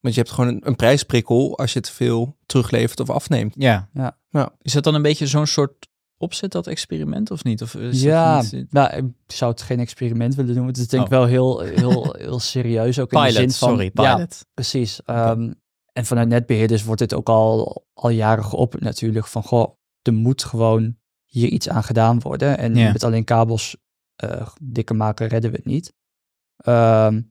Want je hebt gewoon een, een prijsprikkel als je te veel teruglevert of afneemt. Ja. Ja. Ja. Is dat dan een beetje zo'n soort opzet, dat experiment, of niet? Of is Ja, niet- nou, ik zou het geen experiment willen doen. Het is denk ik Oh. wel heel, heel, (laughs) heel serieus. Ook in de Pilot, zin van, sorry, Ja, pilot. precies. Ehm, en vanuit netbeheerders wordt dit ook al, al jaren geopperd natuurlijk. Van, goh, er moet gewoon hier iets aan gedaan worden. En Ja. met alleen kabels eh, dikker maken redden we het niet. Ehm,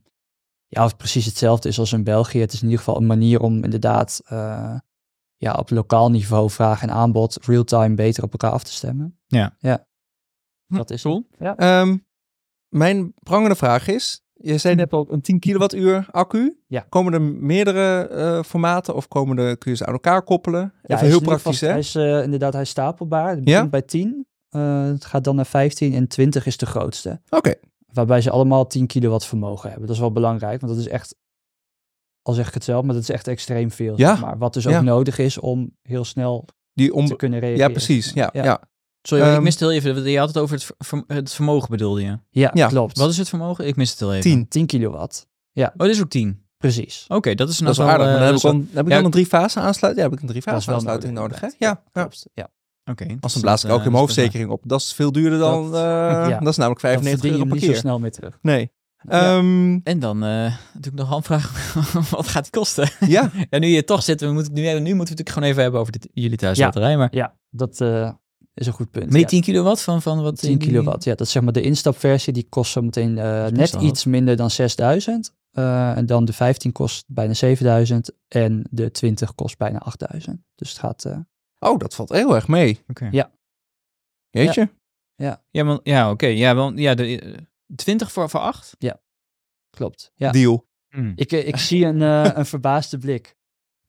ja, of het precies hetzelfde is als in België. Het is in ieder geval een manier om inderdaad eh, ja, op lokaal niveau vraag en aanbod real-time beter op elkaar af te stemmen. Ja. Ja. Dat is cool. Ja. Ehm, mijn prangende vraag is, je zei net al een 10 kilowattuur accu. Ja. Komen er meerdere eh, formaten of komen er, kun je ze aan elkaar koppelen? Ja, Even heel praktisch, hè? Hij is eh, inderdaad, hij is stapelbaar. Het begint Ja? bij 10. eh, het gaat dan naar 15 en 20 is de grootste. Oké, Waarbij ze allemaal 10 kilowatt vermogen hebben. Dat is wel belangrijk, want dat is echt, al zeg ik het zelf, maar dat is echt extreem veel. Ja. zeg maar. Wat dus ook nodig is om heel snel die om... te kunnen reageren. Ja, precies. Ja, ja. Ja. Sorry, ik Ehm, miste heel even, je had het over het, ver- het vermogen bedoelde je. Ja, Ja. klopt. Wat is het vermogen? Ik miste het heel even. 10. 10 kilowatt. Oh, dit is ook 10. Precies. Oké, dat is Dat is nou wel aardig. maar dan heb ik, dan, heb ik ja, dan een drie fase aansluiting? Ja, heb ik een drie fase aansluiting nodig, hè? Ja. ja. Klopt. Ja. Oké. Als dus dan blaas ik ook in eh, mijn is best hoofdverzekering op. Dat is veel duurder dan... Dat- eh, (laughs) ja. Dat is namelijk Dan 95 verdien je euro per niet zo keer. snel meer terug. Nee. Ja. Ehm, En dan eh natuurlijk nog een vraag. (laughs) wat gaat die kosten? ja, (laughs) En nu je toch zit, we moeten, nu, nu moeten we het natuurlijk gewoon even hebben over dit, jullie thuisbatterij. Maar Ja, dat eh, is een goed punt. die ja. 10 kilowatt van, van wat? 10 kilowatt, ja. Dat is zeg maar de instapversie. Die kost zo meteen eh, is net iets minder dan 6000. Eh, en dan de 15 kost bijna 7000. En de 20 kost bijna 8000. Dus het gaat... eh, oh, dat valt heel erg mee. Oké. Ja. Jeetje. Ja, want, ja oké. Ja, want, ja, de, eh, 20 voor, voor 8? klopt. Ja. Deal. Ik, eh, ik zie een, eh, een verbaasde blik.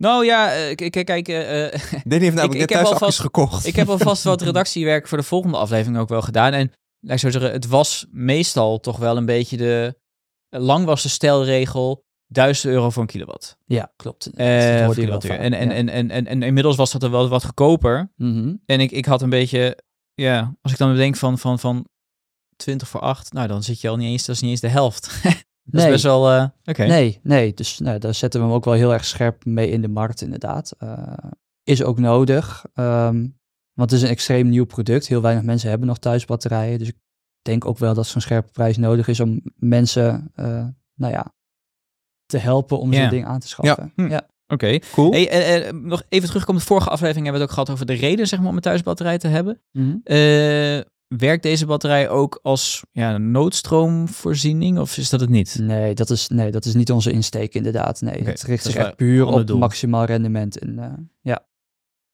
Nou ja, eh, k- k- kijk, eh, eh, (laughs) Danny heeft namelijk ik net heb thuis alvast- gekocht. ik heb alvast wat (laughs) redactiewerk voor de volgende aflevering ook wel gedaan. En laat ik zo zeggen, het was meestal toch wel een beetje de... Lang was de stelregel, 1000 euro voor een kilowatt. Ja, klopt. Dat Eh kilowattuur. En, en, ja. en, en, en, en inmiddels was dat er wel wat goedkoper. Mhm. En ik, ik had een beetje, ja, als ik dan bedenk van, van, van 20 voor 8, nou dan zit je al niet eens, dat is niet eens de helft. (laughs) dat Nee. is best wel, eh, oké. Nee, nee. Dus nou, daar zetten we hem ook wel heel erg scherp mee in de markt, inderdaad. Eh, is ook nodig. ehm, want het is een extreem nieuw product. Heel weinig mensen hebben nog thuisbatterijen. Dus ik denk ook wel dat zo'n scherpe prijs nodig is om mensen, eh, nou ja, te helpen om Ja. zo'n ding aan te schaffen. Hm. Ja. Oké. Cool. Hey, eh, eh, nog even terugkomen, de vorige aflevering hebben we het ook gehad over de reden zeg maar, om een thuisbatterij te hebben. Eh, werkt deze batterij ook als ja, noodstroomvoorziening of is dat het niet? Nee, dat is, nee, dat is niet onze insteek inderdaad. Nee, het richt zich echt puur op doel. maximaal rendement. En, eh, ja.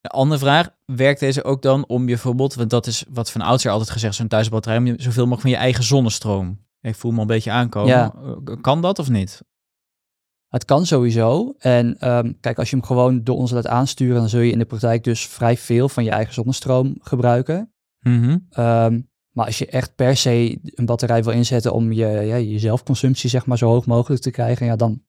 Een andere vraag, werkt deze ook dan om je bijvoorbeeld, want dat is wat van oudsher altijd gezegd, zo'n thuisbatterij, om je zoveel mogelijk van je eigen zonnestroom. Ik voel me al een beetje aankomen. Ja. Eh, Kan dat of niet? Het kan sowieso. En ehm, kijk, als je hem gewoon door ons laat aansturen, dan zul je in de praktijk dus vrij veel van je eigen zonnestroom gebruiken. Mhm. Ehm, maar als je echt per se een batterij wil inzetten om je, ja, je zelfconsumptie zeg maar zo hoog mogelijk te krijgen, ja, dan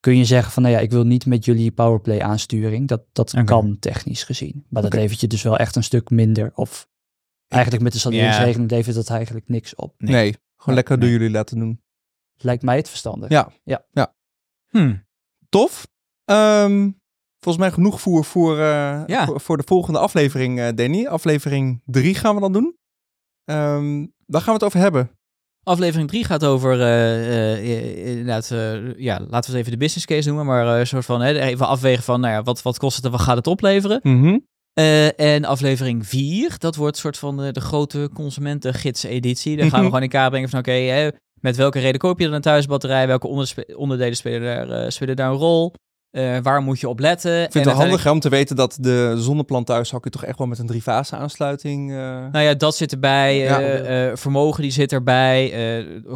kun je zeggen van, nou ja, ik wil niet met jullie Powerplay aansturing. Dat, dat kan technisch gezien. Maar dat levert je dus wel echt een stuk minder. Of eigenlijk met de saleringsregeling levert dat eigenlijk niks op. Nee. Nee, gewoon lekker door Nee. jullie laten doen. Lijkt mij het verstandig. Ja. Hm. Tof. Ehm, volgens mij genoeg voer voor, eh, Ja. voor, voor de volgende aflevering, eh, Danny. Aflevering 3 gaan we dan doen. Ehm waar gaan we het over hebben? Aflevering 3 gaat over, eh, inderdaad, ja, laten we het even de business case noemen, maar een soort van, hè, even afwegen van, nou ja, wat, wat kost het en wat gaat het opleveren? Mhm. En aflevering 4, dat wordt soort van de grote consumentengids-editie. Daar gaan we Mhm. gewoon in kaart brengen van, oké, met welke reden koop je dan een thuisbatterij? Welke onderdelen spelen daar, spelen daar een rol? Eh, waar moet je op letten? Ik vind het wel handig hè, om te weten dat de zonneplant thuishak je toch echt wel met een driefase aansluiting. eh, Nou ja, dat zit erbij. Ja. eh, vermogen die zit erbij.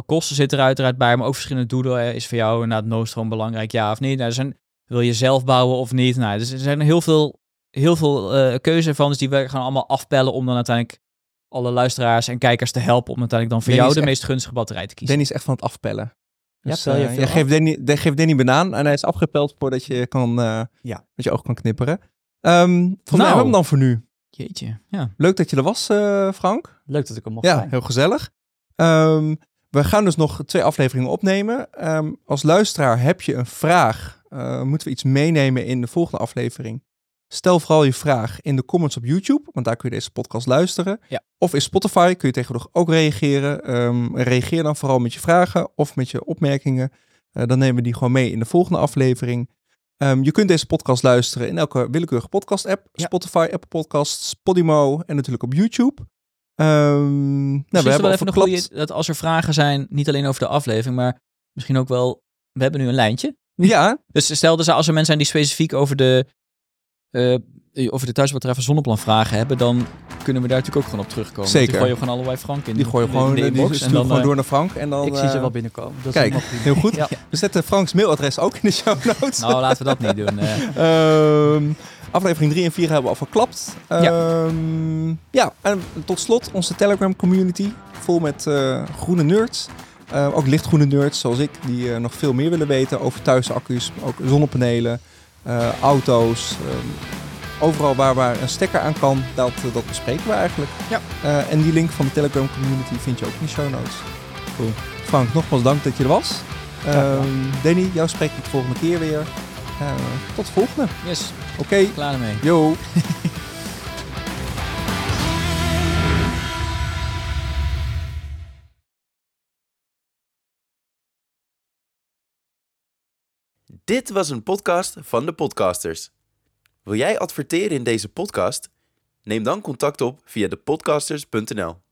kosten zitten er uiteraard bij. Maar ook verschillende doelen. is voor jou inderdaad noodstroom belangrijk, ja of niet? Nou, zijn, wil je zelf bouwen of niet? Nou, dus er zijn heel veel, heel veel eh keuze van. Dus die we gaan allemaal afpellen om dan uiteindelijk alle luisteraars en kijkers te helpen. Om uiteindelijk dan voor Danny jou de echt- meest gunstige batterij te kiezen. Danny is echt van het afpellen. Ja, Dus, je eh, veel jij af? geeft Danny, geeft Danny banaan en hij is afgepeld voordat je kan, eh, Ja. met je oog kan knipperen. Volgens mij Nou. hebben we hem dan voor nu. Jeetje, ja. Leuk dat je er was, eh, Frank. Leuk dat ik er mocht Ja, zijn. heel gezellig. Ehm, we gaan dus nog twee afleveringen opnemen. Ehm, als luisteraar heb je een vraag. moeten we iets meenemen in de volgende aflevering? Stel vooral je vraag in de comments op YouTube, want daar kun je deze podcast luisteren. Ja. Of in Spotify kun je tegenwoordig ook reageren. Ehm, reageer dan vooral met je vragen of met je opmerkingen. Eh, dan nemen we die gewoon mee in de volgende aflevering. Ehm, je kunt deze podcast luisteren in elke willekeurige podcast-app. Ja. Spotify, Apple Podcasts, Podimo en natuurlijk op YouTube. Ehm, nou, we hebben wel even verklapt. goeie, dat als er vragen zijn, niet alleen over de aflevering, maar misschien ook wel, we hebben nu een lijntje. Ja, (laughs) Dus stel dus als er mensen zijn die specifiek over de, eh, over de thuisbatterij van Zonneplan vragen hebben, dan kunnen we daar natuurlijk ook gewoon op terugkomen. Zeker. Die gooien gewoon allebei Frank in. die gooien de- gewoon, in de eh, die en dan, gewoon eh, door naar Frank. En dan, Ik zie ze wel binnenkomen. Dat is Kijk, heel goed. Ja. We zetten Franks mailadres ook in de show notes. Nou, laten we dat niet doen. (laughs) Ehm, aflevering 3 en 4 hebben we al verklapt. Ehm, ja. en tot slot onze Telegram community. Vol met groene nerds. Ook lichtgroene nerds zoals ik. Die nog veel meer willen weten over thuisaccu's. Ook zonnepanelen, auto's. ehm, overal waar, waar een stekker aan kan, dat, eh, dat bespreken we eigenlijk. Ja. Eh, en die link van de Telegram community vind je ook in de show notes. Cool. Frank, nogmaals dank dat je er was. Ehm, Danny, jou spreek ik de volgende keer weer. Eh, tot de volgende. Yes, Oké, klaar ermee. yo. (laughs) Dit was een podcast van de podcasters. Wil jij adverteren in deze podcast? Neem dan contact op via depodcasters.nl.